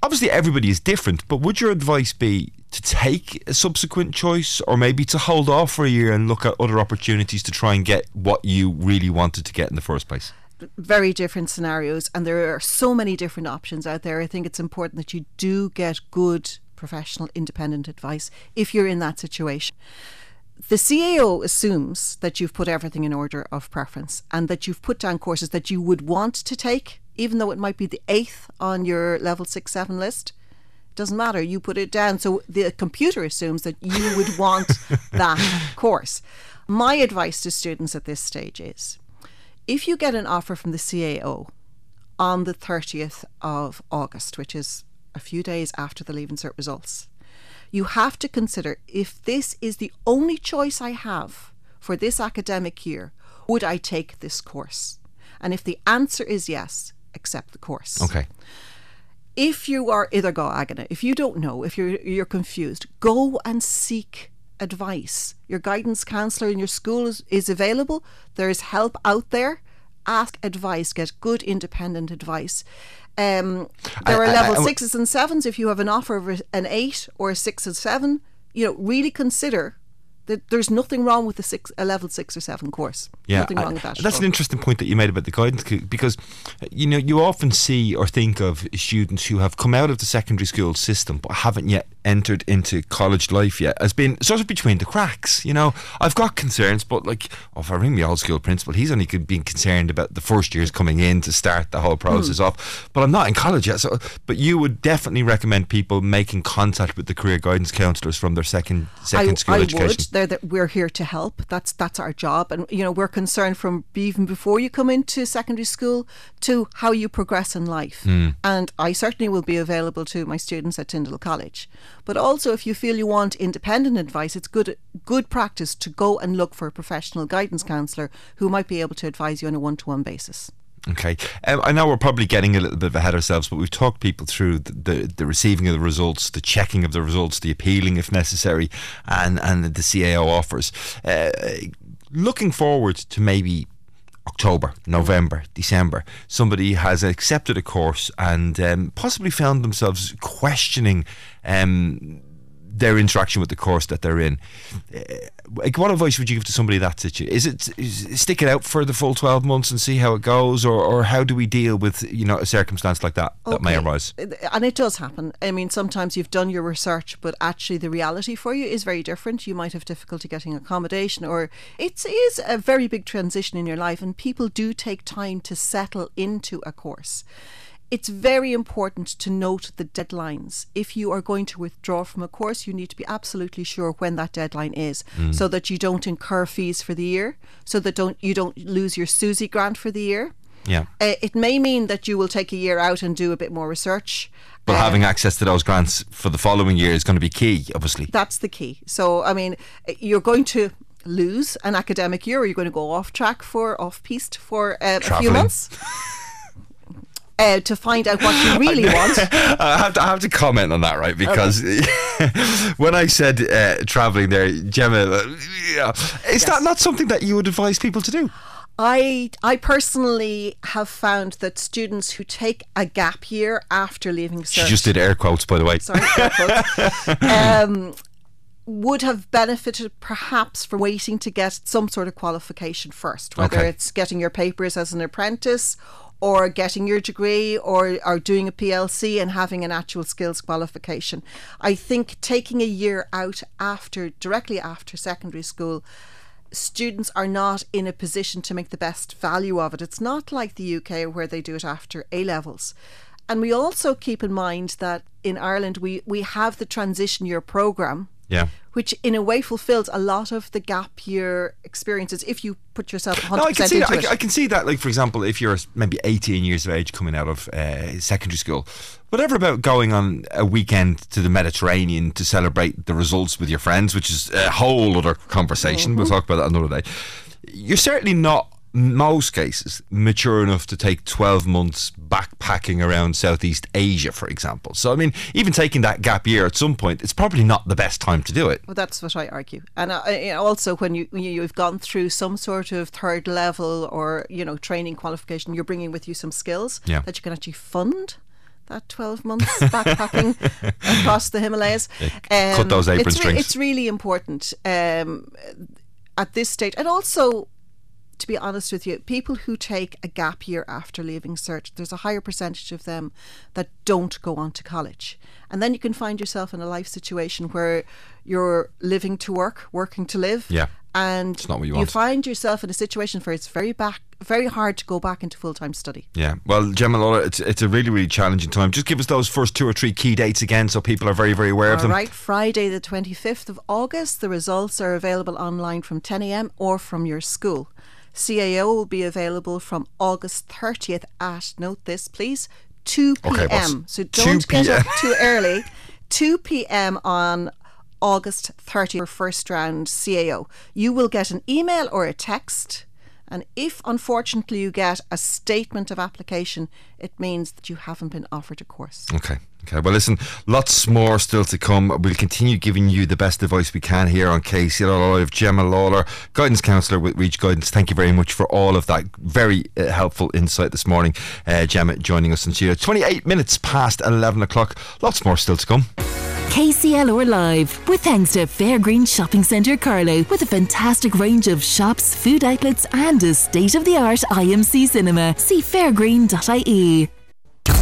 Obviously everybody is different but would your advice be to take a subsequent choice or maybe to hold off for a year and look at other opportunities to try and get what you really wanted to get in the first place? Very different scenarios and there are so many different options out there. I think it's important that you do get good professional independent advice if you're in that situation the CAO assumes that you've put everything in order of preference and that you've put down courses that you would want to take, even though it might be the eighth on your level six, seven list. It doesn't matter. You put it down. So the computer assumes that you would want that course. My advice to students at this stage is if you get an offer from the CAO on the 30th of August, which is a few days after the Leaving Cert results, you have to consider if this is the only choice I have for this academic year, would I take this course? And if the answer is yes, accept the course. Okay. If you are either go agana, if you don't know, if you're you're confused, go and seek advice. Your guidance counselor in your school is, is available. There is help out there ask advice, get good independent advice. Um, there I, are level I, I, sixes and sevens. If you have an offer of an eight or a six and seven, you know, really consider that there's nothing wrong with a six, a level six or seven course. Yeah, nothing wrong with that. That's an interesting point that you made about the guidance because you know you often see or think of students who have come out of the secondary school system but haven't yet entered into college life yet as been sort of between the cracks. You know, I've got concerns, but like, oh, if I ring the old school principal, he's only been concerned about the first years coming in to start the whole process mm. off. But I'm not in college yet, so but you would definitely recommend people making contact with the career guidance counsellors from their second second I, school I education. Would they're that we're here to help. That's that's our job, and you know we're concerned from even before you come into secondary school to how you progress in life. Mm. And I certainly will be available to my students at Tyndall College. But also, if you feel you want independent advice, it's good good practice to go and look for a professional guidance counsellor who might be able to advise you on a one to one basis. Okay, um, I know we're probably getting a little bit ahead of ourselves, but we've talked people through the, the, the, receiving of the results, the checking of the results, the appealing if necessary, and and the CAO offers. Uh, looking forward to maybe October, November, December, somebody has accepted a course and um, possibly found themselves questioning um, their interaction with the course that they're in. Uh, like, what advice would you give to somebody that situation? Is it is, stick it out for the full twelve months and see how it goes, or, or how do we deal with you know a circumstance like that okay. that may arise? And it does happen. I mean, sometimes you've done your research, but actually the reality for you is very different. You might have difficulty getting accommodation, or it is a very big transition in your life, and people do take time to settle into a course it's very important to note the deadlines. If you are going to withdraw from a course, you need to be absolutely sure when that deadline is, mm. so that you don't incur fees for the year, so that don't you don't lose your SUSI grant for the year. Yeah, uh, it may mean that you will take a year out and do a bit more research. But uh, having access to those grants for the following year is going to be key, obviously. That's the key. So, I mean, you're going to lose an academic year, or you're going to go off track for off piste for uh, a few months. uh, to find out what you really want. I have to, I have to comment on that, right? Because okay. when I said uh, traveling there, Gemma, uh, yeah, is yes. that not something that you would advise people to do? I I personally have found that students who take a gap year after leaving cert, she just did air quotes by the way. Sorry, air quotes. um, would have benefited perhaps from waiting to get some sort of qualification first, whether okay. it's getting your papers as an apprentice or getting your degree or, or doing a PLC and having an actual skills qualification. I think taking a year out after, directly after secondary school, students are not in a position to make the best value of it. It's not like the UK where they do it after A levels. And we also keep in mind that in Ireland we, we have the transition year programme yeah. Which in a way fulfills a lot of the gap year experiences if you put yourself 100% no, I can see that. I, I, can see that. Like, for example, if you're maybe 18 years of age coming out of uh, secondary school, whatever about going on a weekend to the Mediterranean to celebrate the results with your friends, which is a whole other conversation. Mm-hmm. We'll talk about that another day. You're certainly not most cases mature enough to take 12 months backpacking around Southeast Asia, for example. So, I mean, even taking that gap year at some point, it's probably not the best time to do it. Well, that's what I argue. And uh, also, when, you, when you've gone through some sort of third level or, you know, training qualification, you're bringing with you some skills yeah. that you can actually fund that 12 months backpacking across the Himalayas. Um, cut those apron it's strings. It's really important um, at this stage. And also, to be honest with you, people who take a gap year after leaving cert, there's a higher percentage of them that don't go on to college. And then you can find yourself in a life situation where you're living to work, working to live. Yeah. And it's not what you, you find yourself in a situation where it's very back very hard to go back into full time study. Yeah. Well, Gemma Lawler, it's it's a really, really challenging time. Just give us those first two or three key dates again so people are very, very aware All of them. Right, Friday the twenty fifth of August. The results are available online from ten AM or from your school. CAO will be available from August 30th at, note this please, 2 p.m. Okay, so don't get up too early. 2 p.m. on August 30th for first round CAO. You will get an email or a text. And if unfortunately you get a statement of application, it means that you haven't been offered a course. Okay. Okay, well, listen, lots more still to come. We'll continue giving you the best advice we can here on KCLR Live. Gemma Lawler, guidance counsellor with Reach Guidance. Thank you very much for all of that very uh, helpful insight this morning. Uh, Gemma joining us in studio. 28 minutes past 11 o'clock. Lots more still to come. KCLR Live, with thanks to Fairgreen Shopping Centre Carlow, with a fantastic range of shops, food outlets, and a state of the art IMC cinema. See fairgreen.ie.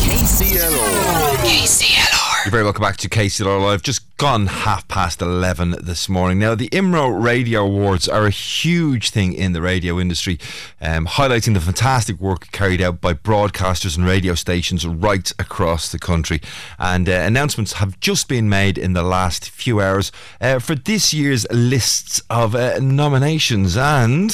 KCLR. KCLR. You're very welcome back to KCLR Live. Just gone half past 11 this morning. Now, the IMRO Radio Awards are a huge thing in the radio industry, um, highlighting the fantastic work carried out by broadcasters and radio stations right across the country. And uh, announcements have just been made in the last few hours uh, for this year's lists of uh, nominations. And.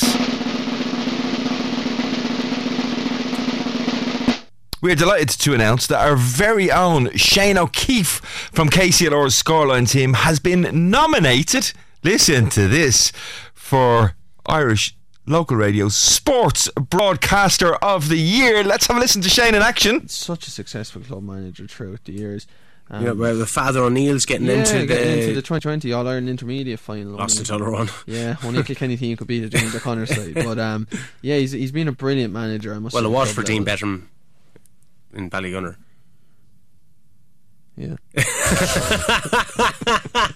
We're delighted to announce that our very own Shane O'Keefe from KCLR's Scoreline team has been nominated, listen to this, for Irish local radio's sports broadcaster of the year. Let's have a listen to Shane in action. Such a successful club manager throughout the years. Um, yeah, where the Father O'Neill's getting yeah, into getting the into the 2020 All Ireland Intermediate final. Lost to Tullaroan. Yeah, only Kilkenny team could beat the James O'Connor side. But um, yeah, he's he's been a brilliant manager. I must. Well, it was for Dean Bettram in Ballygunner. Yeah.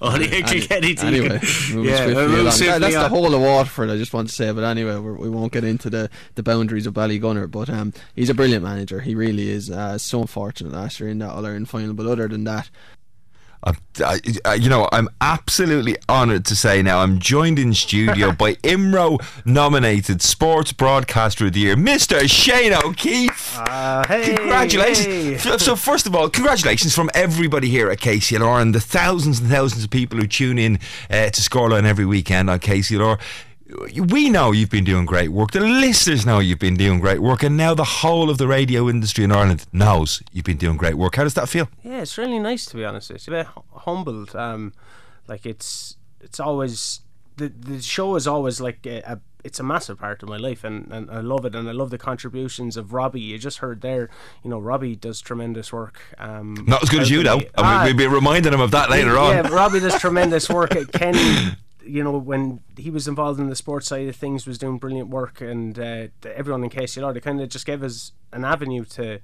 Only Kilkenny team. Anyway, yeah, that's the whole of Waterford. I just want to say, but anyway, we're, we will not get into the, the boundaries of Ballygunner. But um, he's a brilliant manager. He really is. Uh, so unfortunate last year in that All Ireland final. But other than that, I, I, you know, I'm absolutely honoured to say now I'm joined in studio by IMRO nominated Sports Broadcaster of the Year, Mr. Shane O'Keefe. Uh, hey, congratulations! Hey. So, first of all, congratulations from everybody here at KCLR and the thousands and thousands of people who tune in uh, to Scoreline every weekend on KCLR we know you've been doing great work. The listeners know you've been doing great work, and now the whole of the radio industry in Ireland knows you've been doing great work. How does that feel? Yeah, it's really nice to be honest. It's a bit humbled. Um, like it's it's always the the show is always like a, a it's a massive part of my life and, and I love it and I love the contributions of Robbie. You just heard there, you know, Robbie does tremendous work. Um, Not as good as you though. Ah, we'll be reminding him of that later on. Yeah, Robbie does tremendous work. At Kenny you know, when he was involved in the sports side of things, was doing brilliant work, and uh, everyone in KCLR, they kind of just gave us an avenue to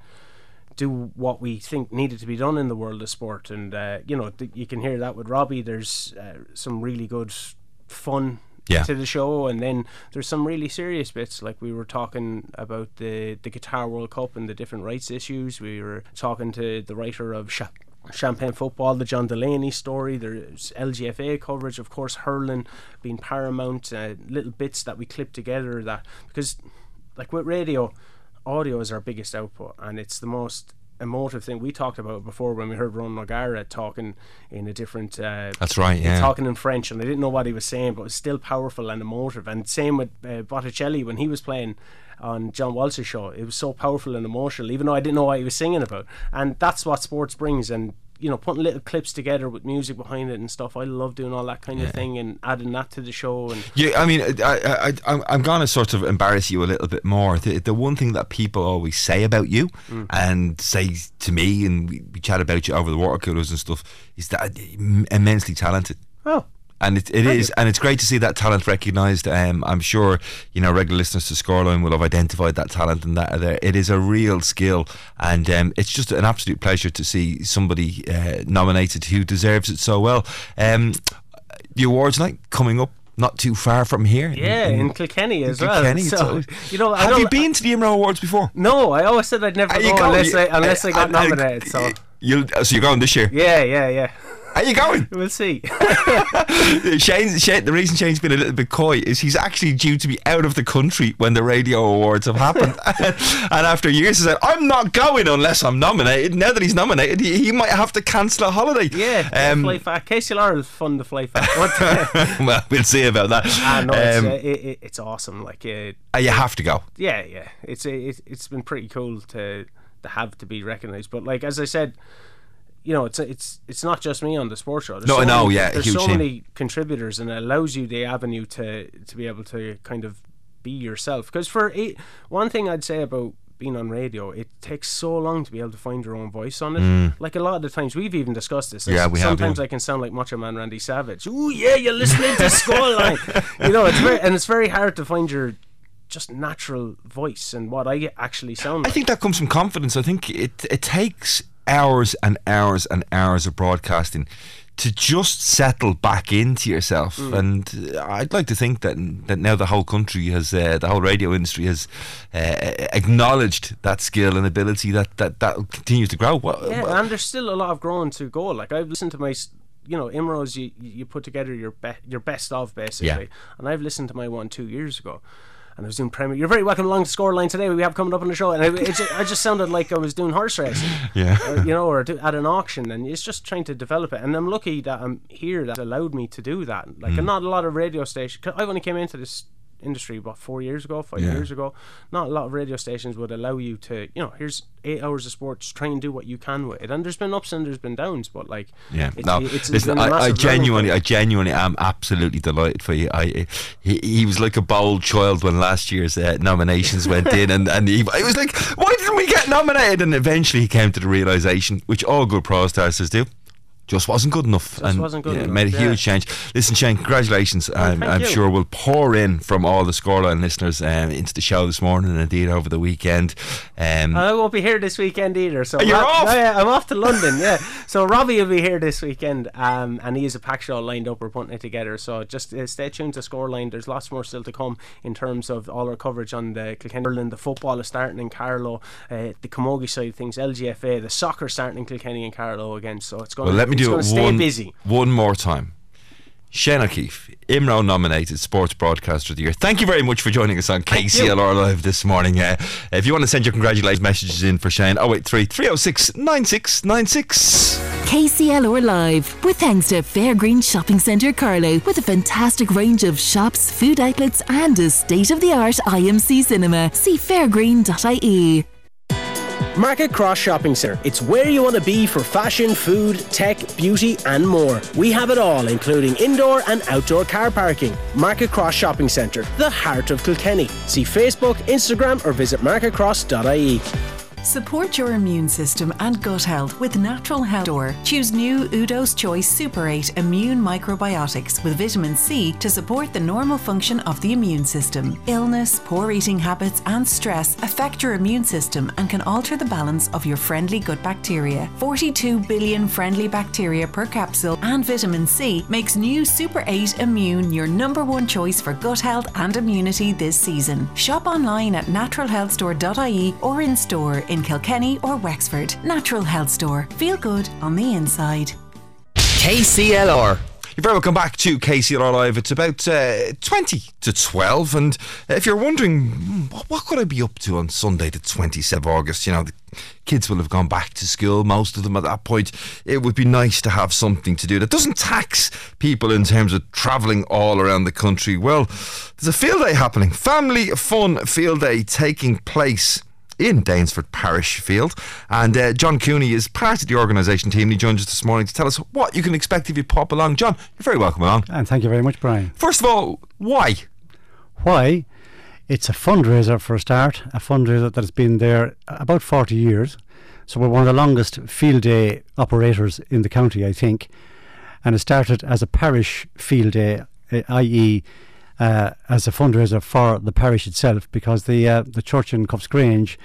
do what we think needed to be done in the world of sport. And, uh, you know, th- you can hear that with Robbie. There's uh, some really good fun yeah. to the show, and then there's some really serious bits. Like we were talking about the the Qatar World Cup and the different rights issues. We were talking to the writer of Sh- Champagne football, the John Delaney story. There's LGFA coverage, of course, hurling being paramount. Uh, little bits that we clip together that because, like with radio, audio is our biggest output, and it's the most emotive thing we talked about before when we heard Ron O'Gara talking in a different. Uh, That's right. Yeah. Talking in French, and I didn't know what he was saying, but it was still powerful and emotive. And same with uh, Bocelli when he was playing on John Walsh's show. It was so powerful and emotional, even though I didn't know what he was singing about. And that's what sports brings. And you know, putting little clips together with music behind it and stuff. I love doing all that kind yeah. of thing and adding that to the show. And yeah, I mean, I, I, I am gonna sort of embarrass you a little bit more. The, the one thing that people always say about you mm. and say to me, and we, we chat about you over the water coolers and stuff, is that immensely talented. Oh, and it, it is, and it's great to see that talent recognised. Um, I'm sure you know regular listeners to Scoreline will have identified that talent, and that there it is a real skill, and um, it's just an absolute pleasure to see somebody uh, nominated who deserves it so well. Um, the awards night coming up not too far from here. Yeah, in, in Kilkenny as in Kilkenny, well. So, you know, have you been to the IMRO Awards before? No, I always said I'd never go, go, unless you, I unless I got nominated. so you so you're going this year? Yeah, yeah, yeah. Are you going? We'll see. Shane, Shane, the reason Shane's been a little bit coy is he's actually due to be out of the country when the radio awards have happened. and after years, he said, I'm not going unless I'm nominated. Now that he's nominated, he, he might have to cancel a holiday. Yeah, um, fly back. KCLR is fun to fly back. well, we'll see about that. No, it's, um, uh, it, it, it's awesome. Like, uh, You have to go. Yeah, yeah. It's, it, it's been pretty cool to, to have to be recognised. But, like, as I said, you know, it's it's it's not just me on the sports show. There's no, so no, many, yeah, there's so team. many contributors, and it allows you the avenue to to be able to kind of be yourself. Because for eight, one thing I'd say about being on radio, it takes so long to be able to find your own voice on it. Mm. Like a lot of the times, we've even discussed this. Yeah, we Sometimes have, yeah. I can sound like Macho Man Randy Savage. Oh yeah, you're listening to Scoreline. you know, it's very and it's very hard to find your just natural voice and what I actually sound like. I think that comes from confidence. I think it it takes hours and hours and hours of broadcasting to just settle back into yourself. Mm. And uh, I'd like to think that that now the whole country has, uh, the whole radio industry has uh, acknowledged that skill and ability that that that continues to grow. Yeah, and there's still a lot of growing to go. Like I've listened to my you know, Imros, you you put together your be- your best of basically, yeah. and I've listened to my one two years ago, and I was doing Premier. You're very welcome along to Scoreline today. We have coming up on the show, and I, just, I just sounded like I was doing horse racing, yeah, or, you know, or at an auction, and it's just trying to develop it. And I'm lucky that I'm here that allowed me to do that. Like, mm. not a lot of radio stations. I only came into this industry about four years ago, five yeah. years ago. Not a lot of radio stations would allow you to, you know, here's eight hours of sports, try and do what you can with it. And there's been ups and there's been downs, but like, yeah, it's, no, it's, listen, I, I genuinely, I genuinely am absolutely delighted for you. I, he, he was like a bold child when last year's uh, nominations went in, and and he, was like, why didn't we get nominated? And eventually he came to the realization, which all good pro stars do just wasn't good enough. Just and wasn't good yeah, enough. made a yeah. huge change. Listen, Shane, congratulations. Oh, I'm, I'm sure we'll pour in from all the scoreline listeners um, into the show this morning and indeed over the weekend. Um, I won't be here this weekend either. So you're off. No, yeah, I'm off to London. Yeah, so Robbie will be here this weekend, um, and he is a pack show lined up. We're putting it together. So just uh, stay tuned to Scoreline. There's lots more still to come in terms of all our coverage on the Kilkenny Ireland. The football is starting in Carlow. Uh, the Camogie side of things, LGFA, the soccer starting in Kilkenny and Carlow again. So it's going. Well, let me do it one. Busy. One more time. Shane O'Keefe, IMRO nominated Sports Broadcaster of the Year. Thank you very much for joining us on KCLR Live this morning. Uh, if you want to send your congratulations messages in for Shane, 083 306 9696. KCLR Live, with thanks to Fairgreen Shopping Centre Carlow, with a fantastic range of shops, food outlets, and a state of the art IMC cinema. See fairgreen.ie. Market Cross Shopping Centre. It's where you want to be for fashion, food, tech, beauty, and more. We have it all, including indoor and outdoor car parking. Market Cross Shopping Centre, the heart of Kilkenny. See Facebook, Instagram, or visit marketcross.ie. Support your immune system and gut health with Natural Health Store. Choose new Udo's Choice Super 8 Immune Microbiotics with vitamin C to support the normal function of the immune system. Illness, poor eating habits, and stress affect your immune system and can alter the balance of your friendly gut bacteria. 42 billion friendly bacteria per capsule and vitamin C makes new Super 8 Immune your number one choice for gut health and immunity this season. Shop online at naturalhealthstore.ie or in store in Kilkenny or Wexford. Natural Health Store. Feel good on the inside. KCLR. You're very welcome back to KCLR Live. It's about uh, 20 to 12. And if you're wondering, hmm, what, what, could I be up to on Sunday, the 27th of August? You know, the kids will have gone back to school, most of them at that point. It would be nice to have something to do that doesn't tax people in terms of travelling all around the country. Well, there's a field day happening, Family Fun Field Day taking place in Danesfort Parish Field. And uh, John Cooney is part of the organisation team. He joins us this morning to tell us what you can expect if you pop along. John, you're very welcome along. And thank you very much, Brian. First of all, why? Why? It's a fundraiser for a start, a fundraiser that has been there about 40 years. So we're one of the longest field day operators in the county, I think. And it started as a parish field day, i.e., uh, as a fundraiser for the parish itself because the uh, the church in Cuffesgrange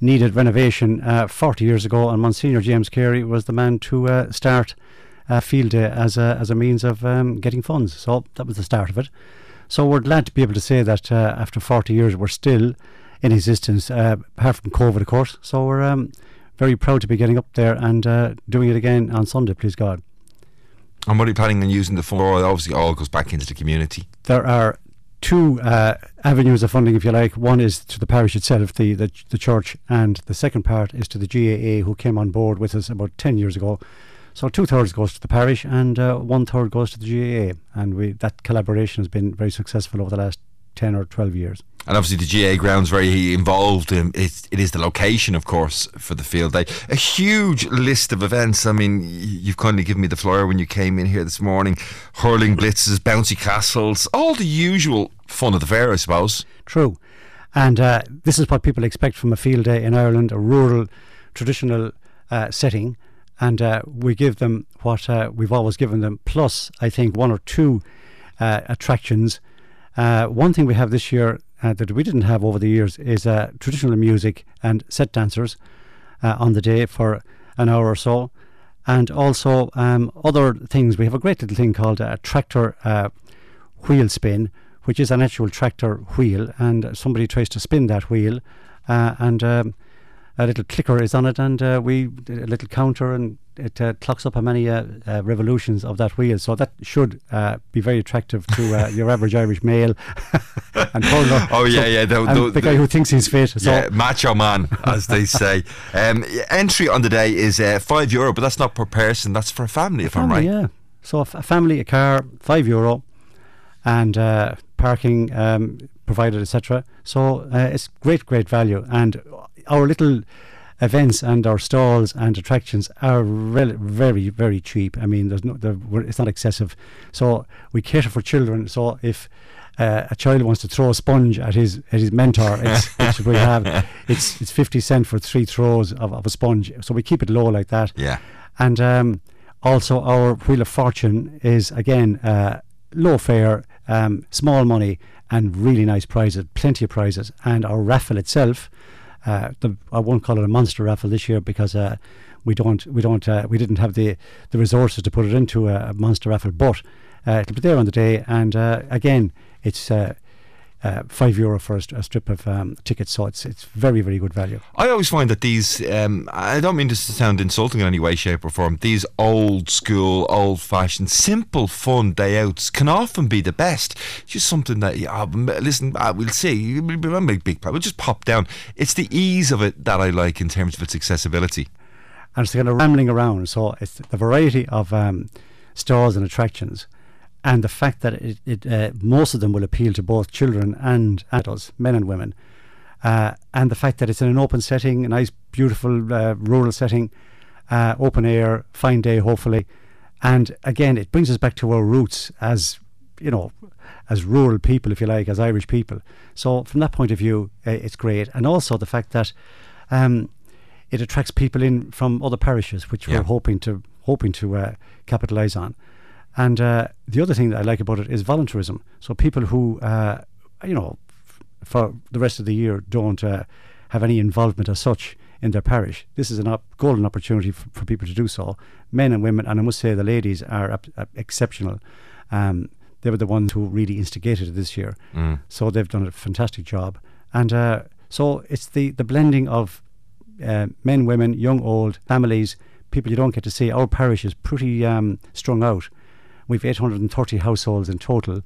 needed renovation uh, 40 years ago, and Monsignor James Carey was the man to uh, start uh, Field Day as a as a means of um, getting funds. So that was the start of it. So we're glad to be able to say that uh, after 40 years we're still in existence, apart from COVID, of course. So we're um, very proud to be getting up there and doing it again on Sunday, please God. And what are you planning on using the fund? Obviously, all goes back into the community. There are two uh, avenues of funding, if you like. One is to the parish itself, the, the, the church, and the second part is to the GAA, who came on board with us about ten years ago. So two thirds goes to the parish, and uh, one third goes to the GAA, and we that collaboration has been very successful over the last ten or twelve years. And obviously, the GAA ground's very involved. In, it, it is the location, of course, for the field day. A huge list of events. I mean, you've kindly given me the flyer when you came in here this morning. Hurling blitzes, bouncy castles, all the usual fun of the fair, I suppose. True. And uh, this is what people expect from a field day in Ireland, a rural, traditional uh, setting. And uh, we give them what uh, we've always given them, plus, I think, one or two uh, attractions. Uh, one thing we have this year that we didn't have over the years is traditional music and set dancers on the day for an hour or so. And also um, other things. We have a great little thing called a tractor wheel spin, which is an actual tractor wheel, and somebody tries to spin that wheel, uh, and um, a little clicker is on it, and uh, we a little counter, and it uh, clocks up how many uh, uh, revolutions of that wheel. So that should uh, be very attractive to your average Irish male. and oh yeah, so, yeah, the, the, the, guy who thinks he's fit. So. Yeah, macho man, as they say. um, entry on the day is five euro, but that's not per person. That's for a family, if family, I'm right. Yeah. So a family, a car, five euro, and parking um, provided, etc. So uh, it's great, great value. And our little events and our stalls and attractions are re- very, very cheap. I mean, there's no, it's not excessive. So we cater for children. So if uh, a child wants to throw a sponge at his at his mentor, it's, which we have, it's it's fifty cent for three throws of, of a sponge. So we keep it low like that. Yeah. And um, also our wheel of fortune is again uh, low fare um, small money and really nice prizes, plenty of prizes. And our raffle itself, uh, the, I won't call it a monster raffle this year because uh, we don't, we don't, uh, we didn't have the the resources to put it into a, monster raffle. But uh, it'll be there on the day, and uh, again, it's uh, uh, five euro for a, a strip of um, tickets. So it's it's very very good value. I always find that these um, I don't mean this to sound insulting in any way, shape, or form. These old school, old fashioned, simple, fun day outs can often be the best. It's Just something that yeah, listen, uh, we'll see. We'll a big, big. We'll just pop down. It's the ease of it that I like in terms of its accessibility. And it's kind of rambling around. So it's the variety of um, stores and attractions and the fact that it, it uh, most of them will appeal to both children and adults, men and women, uh, and the fact that it's in an open setting, a nice, beautiful uh, rural setting, uh, open air, fine day, hopefully, and again, it brings us back to our roots as you know, as rural people, if you like, as Irish people. So from that point of view, uh, it's great, and also the fact that. Um, it attracts people in from other parishes, which yeah. we're hoping to hoping to uh, capitalise on. And uh, the other thing that I like about it is voluntarism. So people who, uh, you know, f- for the rest of the year don't uh, have any involvement as such in their parish. This is a op- golden opportunity f- for people to do so. Men and women, and I must say the ladies are exceptional. Um, they were the ones who really instigated it this year. Mm. So they've done a fantastic job. And uh, so it's the, the blending of uh, men, women, young, old, families, people you don't get to see. Our parish is pretty um, strung out. We've 830 households in total.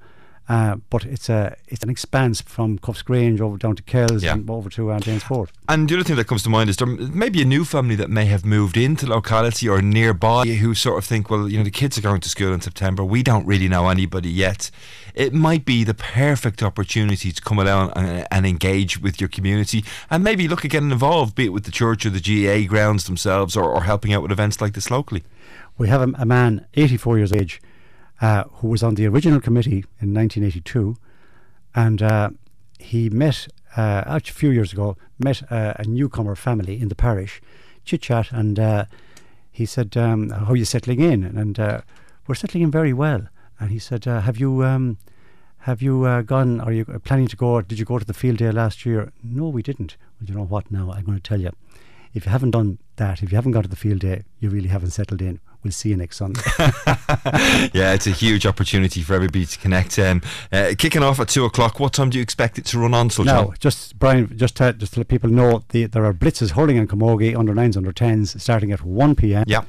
Uh, but it's a it's an expanse from Cuffesgrange over down to Kells yeah. and over to uh, Danesfort. And the other thing that comes to mind is there may be a new family that may have moved into locality or nearby who sort of think, well, you know, the kids are going to school in September. We don't really know anybody yet. It might be the perfect opportunity to come along and, and engage with your community and maybe look at getting involved, be it with the church or the GAA grounds themselves or, or helping out with events like this locally. We have a, a man, 84 years of age uh, who was on the original committee in 1982, and uh, he met uh, a few years ago met a newcomer family in the parish, chit chat, and uh, he said, um, "How are you settling in?" And uh, we're settling in very well. And he said, "Have you?" Um, have you gone? Are you planning to go? Did you go to the field day last year? No, we didn't. Well, you know what? Now I'm going to tell you. If you haven't done that, if you haven't gone to the field day, you really haven't settled in we'll see you next Sunday. yeah, it's a huge opportunity for everybody to connect. Um, uh, kicking off at two o'clock. What time do you expect it to run on? no, just Brian, just to, just to let people know, the, there are blitzes hurling in Camogie under nines, under tens, starting at one p.m. Yeah,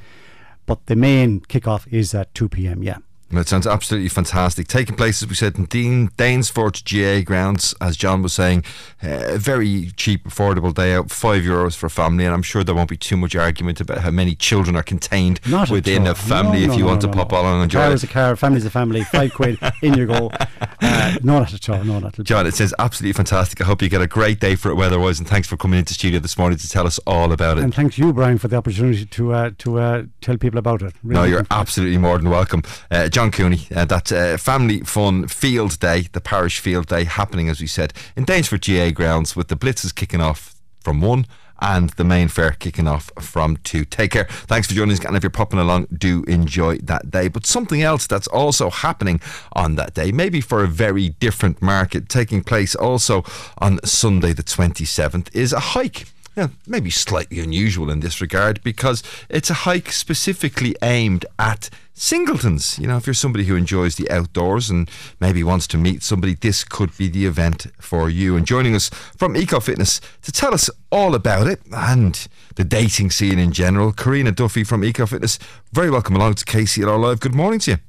but the main kickoff is at two p.m. Yeah. Well, it sounds absolutely fantastic. Taking place, as we said, in Dean, Danesfort GAA grounds, as John was saying, uh, very cheap, affordable day out, five euros for a family, and I'm sure there won't be too much argument about how many children are contained Not within a family no, if you no, want to pop on and enjoy car it. is a car, family's a family, five quid, in you go. Uh, no, not at all, no, not at all. John, it says absolutely fantastic. I hope you get a great day for it weather-wise, and thanks for coming into studio this morning to tell us all about it. And thanks you, Brian, for the opportunity to uh, to uh, tell people about it. Really no, you're absolutely more than welcome. Uh, John John Cooney. Uh, that's uh, Family Fun Field Day, the parish field day happening, as we said, in Danesfort GAA grounds with the blitzes kicking off from 1 and the main fair kicking off from 2. Take care. Thanks for joining us. And if you're popping along, do enjoy that day. But something else that's also happening on that day, maybe for a very different market, taking place also on Sunday, the 27th, is a hike know, maybe slightly unusual in this regard because it's a hike specifically aimed at singletons. You know, if you're somebody who enjoys the outdoors and maybe wants to meet somebody, this could be the event for you. And joining us from Eco Fitness to tell us all about it and the dating scene in general, Karina Duffy from Eco Fitness. Very welcome along to KCLR Live. Good morning to you.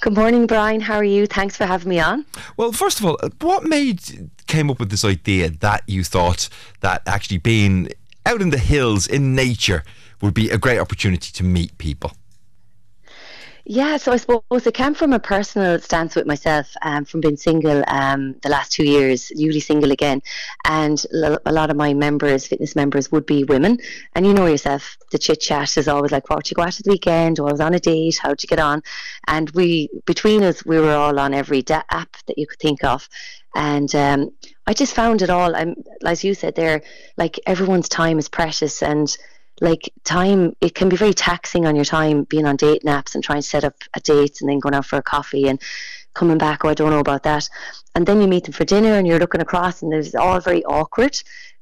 Good morning, Brian. How are you? Thanks for having me on. Well, first of all, what made came up with this idea that you thought that actually being out in the hills in nature would be a great opportunity to meet people? Yeah, so I suppose it came from a personal stance with myself, um, from being single um, the last two years, newly single again, and a lot of my members, fitness members, would be women. And you know yourself, the chit chat is always like, "What you go out to the weekend?" or "I was on a date. How'd you get on?" And we, between us, we were all on every da- app that you could think of, and um, I just found it all. I'm, as you said there, like everyone's time is precious, and like time it can be very taxing on your time being on date naps and trying to set up a date and then going out for a coffee and coming back oh i don't know about that and then you meet them for dinner and you're looking across and it's all very awkward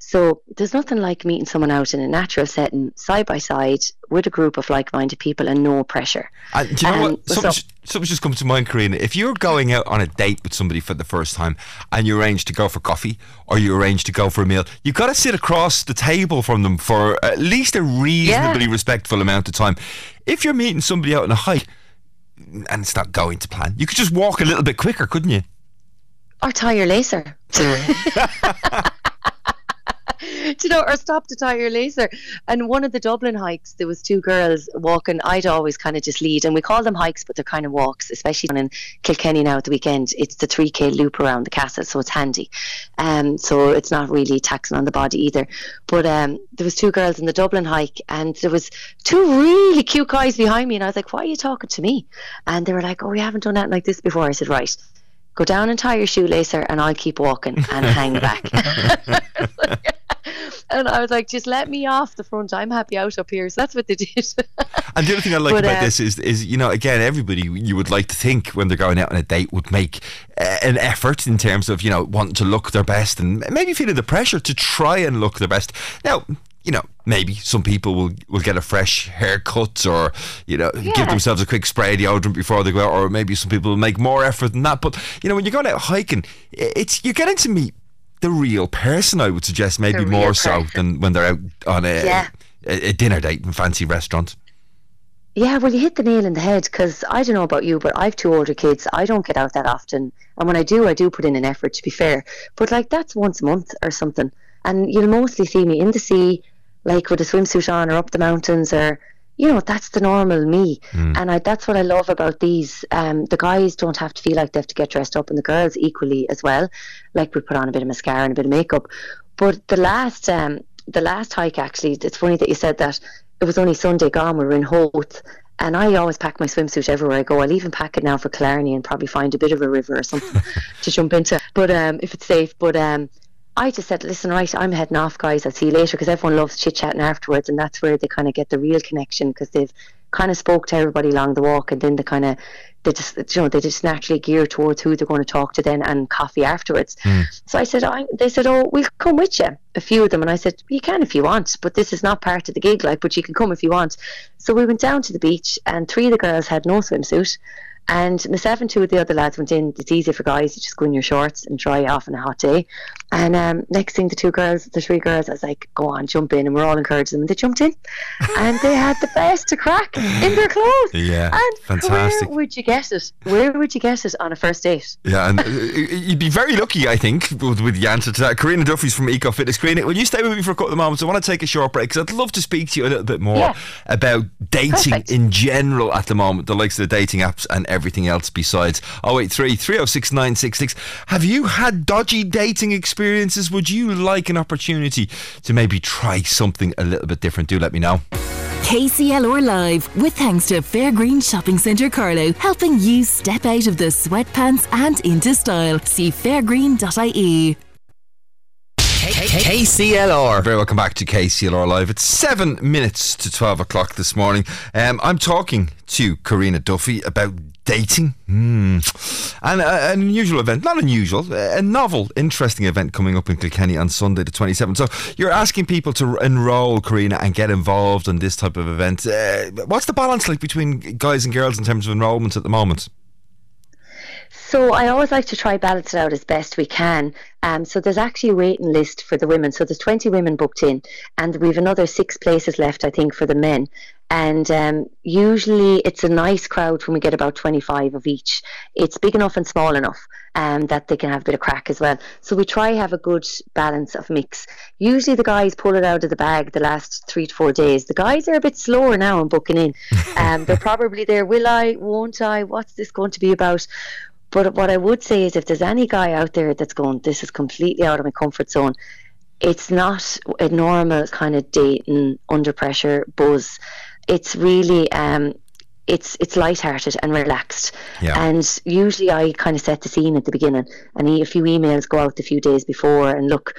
so there's nothing like meeting someone out in a natural setting, side by side, with a group of like-minded people, and no pressure. And do you know um, what? Something, so, something just comes to mind, Karina. If you're going out on a date with somebody for the first time, and you arrange to go for coffee or you arrange to go for a meal, you've got to sit across the table from them for at least a reasonably yeah. respectful amount of time. If you're meeting somebody out on a hike and it's not going to plan, you could just walk a little bit quicker, couldn't you? Or tie your lacer. you know, or stop to tie your lacer. And one of the Dublin hikes, there was two girls walking. I'd always kind of just lead, and we call them hikes, but they're kind of walks, especially in Kilkenny now at the weekend. It's the 3K loop around the castle, so it's handy. Um, so it's not really taxing on the body either. But um, there was two girls in the Dublin hike, and there was two really cute guys behind me, and I was like, "Why are you talking to me?" And they were like, "Oh, we haven't done that like this before." I said, "Right." Go down and tie your shoelacer, and I'll keep walking and hang back. and I was like, just let me off the front. I'm happy out up here. So that's what they did. and the other thing I like but, about uh, this is, is you know, again, everybody you would like to think when they're going out on a date would make uh, an effort in terms of you know wanting to look their best and maybe feeling the pressure to try and look their best. Now, you know, maybe some people will, will get a fresh haircut or, you know, yeah. give themselves a quick spray of deodorant before they go out, or maybe some people will make more effort than that. But, you know, when you're going out hiking, it's you're getting to meet the real person, I would suggest, maybe more person. so than when they're out on a, yeah. a, a dinner date in fancy restaurant. Yeah, well, you hit the nail in the head because I don't know about you, but I've two older kids. I don't get out that often. And when I do, I do put in an effort, to be fair. But like that's once a month or something. And you'll mostly see me in the sea, like with a swimsuit on or up the mountains or you know that's the normal me mm. and I, that's what i love about these um, the guys don't have to feel like they have to get dressed up and the girls equally as well like we put on a bit of mascara and a bit of makeup but the last um, the last hike actually it's funny that you said that it was only sunday gone we were in Howth and I always pack my swimsuit everywhere I go. I'll even pack it now for Killarney and probably find a bit of a river or something to jump into. But um, if it's safe. But um, I just said, listen, right, I'm heading off, guys. I'll see you later because everyone loves chit chatting afterwards, and that's where they kind of get the real connection because they've kind of spoke to everybody along the walk, and then they kind of they just you know they just naturally gear towards who they're going to talk to then and coffee afterwards. Mm. So I said, I, they said, oh, we'll come with you, a few of them, and I said, you can if you want, but this is not part of the gig, like, but you can come if you want. So we went down to the beach, and three of the girls had no swimsuit. And myself and two of the other lads went in. It's easy for guys to just go in your shorts and dry off on a hot day. And um, next thing, the two girls, the three girls, I was like, go on, jump in. And we're all encouraging them. And they jumped in. and they had the best to crack in their clothes. Yeah. And fantastic. Where would you guess it? Where would you guess it on a first date? Yeah. And uh, you'd be very lucky, I think, with, with the answer to that. Karina Duffy's from Eco Fitness. Karina, will you stay with me for a couple of moments? I want to take a short break because I'd love to speak to you a little bit more yeah. about dating Perfect. in general at the moment, the likes of the dating apps and everything else besides. 083 306 966. Have you had dodgy dating experiences? Would you like an opportunity to maybe try something a little bit different? Do let me know. KCLR Live, with thanks to Fairgreen Shopping Centre Carlow, helping you step out of the sweatpants and into style. See fairgreen.ie. KCLR. Very welcome back to KCLR Live. It's seven minutes to 12 o'clock this morning. Um, I'm talking to Karina Duffy about dating. Mm. And uh, an unusual event, not unusual, a novel, interesting event coming up in Kilkenny on Sunday the 27th. So you're asking people to enrol, Karina, and get involved in this type of event. Uh, what's the balance like between guys and girls in terms of enrolment at the moment? So I always like to try balance it out as best we can. Um, so there's actually a waiting list for the women. So there's 20 women booked in, and we've another six places left, I think, for the men. And um, usually it's a nice crowd when we get about 25 of each. It's big enough and small enough um, that they can have a bit of crack as well. So we try have a good balance of mix. Usually the guys pull it out of the bag the last three to four days. The guys are a bit slower now in booking in. Um, they're probably there, will I, won't I, what's this going to be about? But what I would say is if there's any guy out there that's going, this is completely out of my comfort zone, it's not a normal kind of dating under pressure buzz. It's really um, it's it's light-hearted and relaxed. Yeah. And usually I kind of set the scene at the beginning, and a few emails go out a few days before, and look,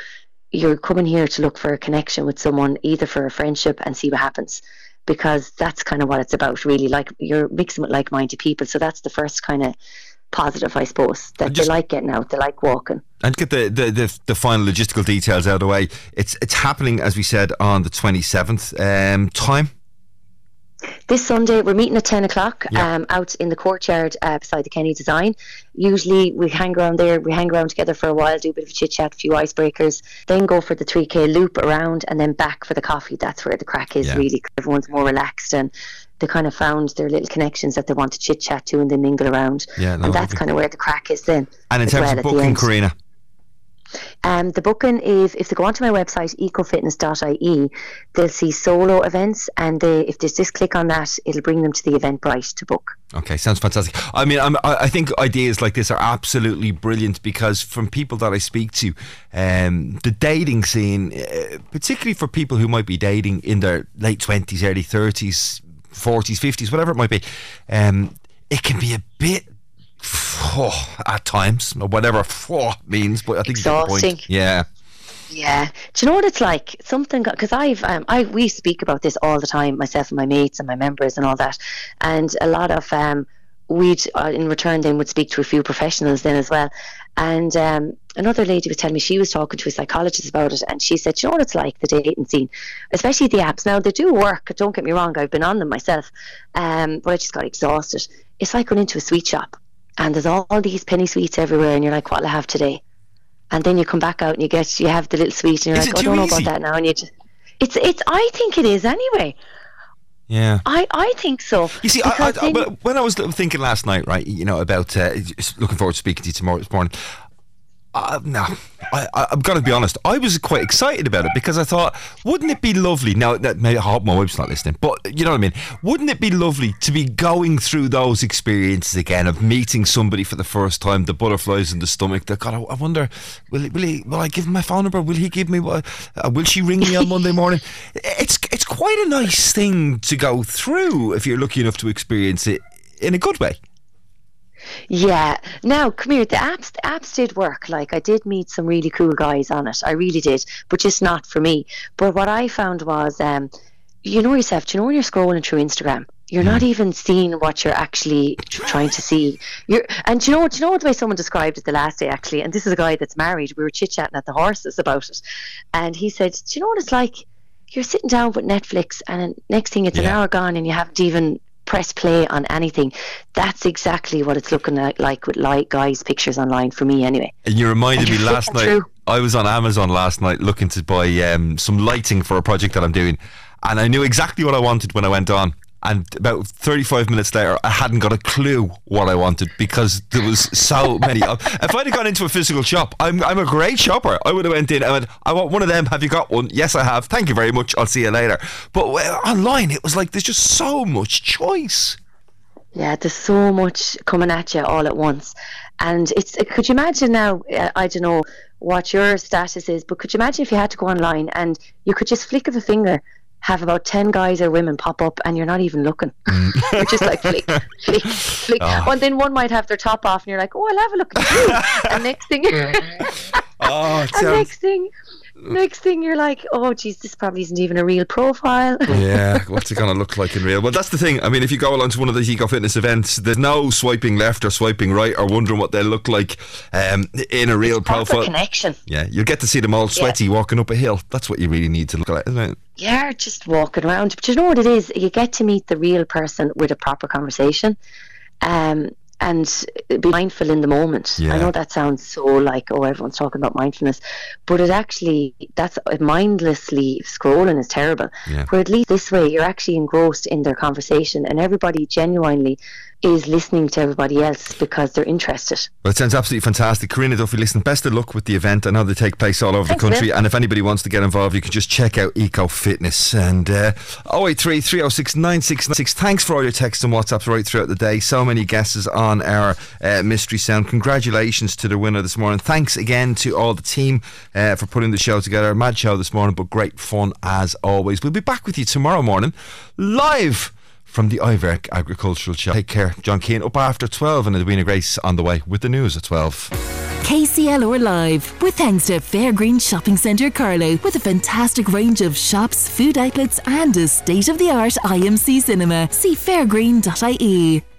you're coming here to look for a connection with someone, either for a friendship, and see what happens. Because that's kind of what it's about, really. Like you're mixing with like-minded people, so that's the first kind of positive, I suppose. That just, they like getting out, they like walking. And get the, the, the, the, final logistical details out of the way. It's it's happening, as we said, on the 27th. Um, time? This Sunday, we're meeting at 10 o'clock yeah. um, out in the courtyard uh, beside the Kenny Design. Usually, we hang around there, we hang around together for a while, do a bit of chit chat, a few icebreakers, then go for the 3K loop around, and then back for the coffee. That's where the crack is, yeah. really. Everyone's more relaxed and they kind of found their little connections that they want to chit chat to and they mingle around. Yeah, no, and that's kind of where the crack is then. And in terms well of booking, Karina. Um, the booking is if they go onto my website ecofitness.ie, they'll see solo events, and they, if they just click on that, it'll bring them to the Eventbrite to book. Okay, sounds fantastic. I mean, I'm, i think ideas like this are absolutely brilliant because from people that I speak to, um, the dating scene, uh, particularly for people who might be dating in their late twenties, early thirties, 40s, 50s, whatever it might be, um, it can be a bit at times, or whatever means. But I think it's exhausting. Yeah. Yeah. Do you know what it's like? Something because I've um, I we speak about this all the time, myself and my mates and my members and all that, and a lot of um, we'd uh, in return then would speak to a few professionals then as well, and um, another lady was telling me she was talking to a psychologist about it, and she said, you know what it's like the dating scene, especially the apps. Now they do work. Don't get me wrong. I've been on them myself, um, but I just got exhausted. It's like going into a sweet shop, and there's all, all these penny sweets everywhere, and you're like, what'll I have today? And then you come back out and you get you have the little sweet, and you're is like, oh, I don't know about that now, and you just it's it's I think it is anyway. Yeah, I, I think so. You see, I, I, when I was thinking last night, right, you know, about uh, looking forward to speaking to you tomorrow this morning, uh, no, I, I, am going to be honest. I was quite excited about it because I thought, wouldn't it be lovely? Now, that maybe I hope my wife's not listening, but you know what I mean. Wouldn't it be lovely to be going through those experiences again of meeting somebody for the first time, the butterflies in the stomach? That God, I, I wonder, will he, will he? Will I give him my phone number? Will he give me? Uh, will she ring me on Monday morning? It's it's quite a nice thing to go through if you're lucky enough to experience it in a good way. Yeah. Now, come here. The apps, the apps did work. Like I did meet some really cool guys on it. I really did, but just not for me. But what I found was, um, you know yourself. Do you know when you're scrolling through Instagram? You're not mm. even seeing what you're actually trying to see. You're, and do you know, do you know the way someone described it the last day actually? And this is a guy that's married. We were chit chatting at the horses about it, and he said, "Do you know what it's like? You're sitting down with Netflix, and next thing it's yeah. an hour gone, and you haven't even press play on anything. That's exactly what it's looking like, with like guys' pictures online for me, anyway. And you reminded and me last night. Through. I was on Amazon last night looking to buy um, some lighting for a project that I'm doing, and I knew exactly what I wanted when I went on and about 35 minutes later I hadn't got a clue what I wanted because there was so many if I'd have gone into a physical shop I'm, I'm a great shopper. I would have went in I went I want one of them. Have you got one? Yes I have. Thank you very much. I'll see you later. But online it was like there's just so much choice. Yeah, there's so much coming at you all at once. And it's could you imagine now? Uh, I don't know what your status is, but could you imagine if you had to go online and you could just flick of a finger have about 10 guys or women pop up and you're not even looking. Mm. you're just like flick, flick, flick. Oh. And then one might have their top off and you're like, oh, I'll have a look at you. and next thing, oh, and next thing, next thing you're like, oh, geez, this probably isn't even a real profile. yeah, what's it going to look like in real? Well, that's the thing. I mean, if you go along to one of these eco fitness events, there's no swiping left or swiping right or wondering what they look like um, in a real it's profile. connection. Yeah, you'll get to see them all sweaty yeah. walking up a hill. That's what you really need to look at, isn't it? Yeah, just walking around. But you know what it is? You get to meet the real person with a proper conversation. Um, and be mindful in the moment. Yeah. I know that sounds so like oh everyone's talking about mindfulness, but it actually that's mindlessly scrolling is terrible. Yeah. Where at least this way you're actually engrossed in their conversation and everybody genuinely is listening to everybody else because they're interested. Well, it sounds absolutely fantastic. Karina Duffy, listen, best of luck with the event. I know they take place all over Thanks, the country. And if anybody wants to get involved, you can just check out Eco Fitness. And uh, 083 306 9696. Thanks for all your texts and WhatsApps right throughout the day. So many guesses on our uh, mystery sound. Congratulations to the winner this morning. Thanks again to all the team uh, for putting the show together. A mad show this morning, but great fun as always. We'll be back with you tomorrow morning live from the Iverk Agricultural Show. Take care. John Keane up after 12 and Edwina Grace on the way with the news at 12. KCLR Live, with thanks to Fairgreen Shopping Centre Carlow, with a fantastic range of shops, food outlets, and a state of the art IMC cinema. See fairgreen.ie.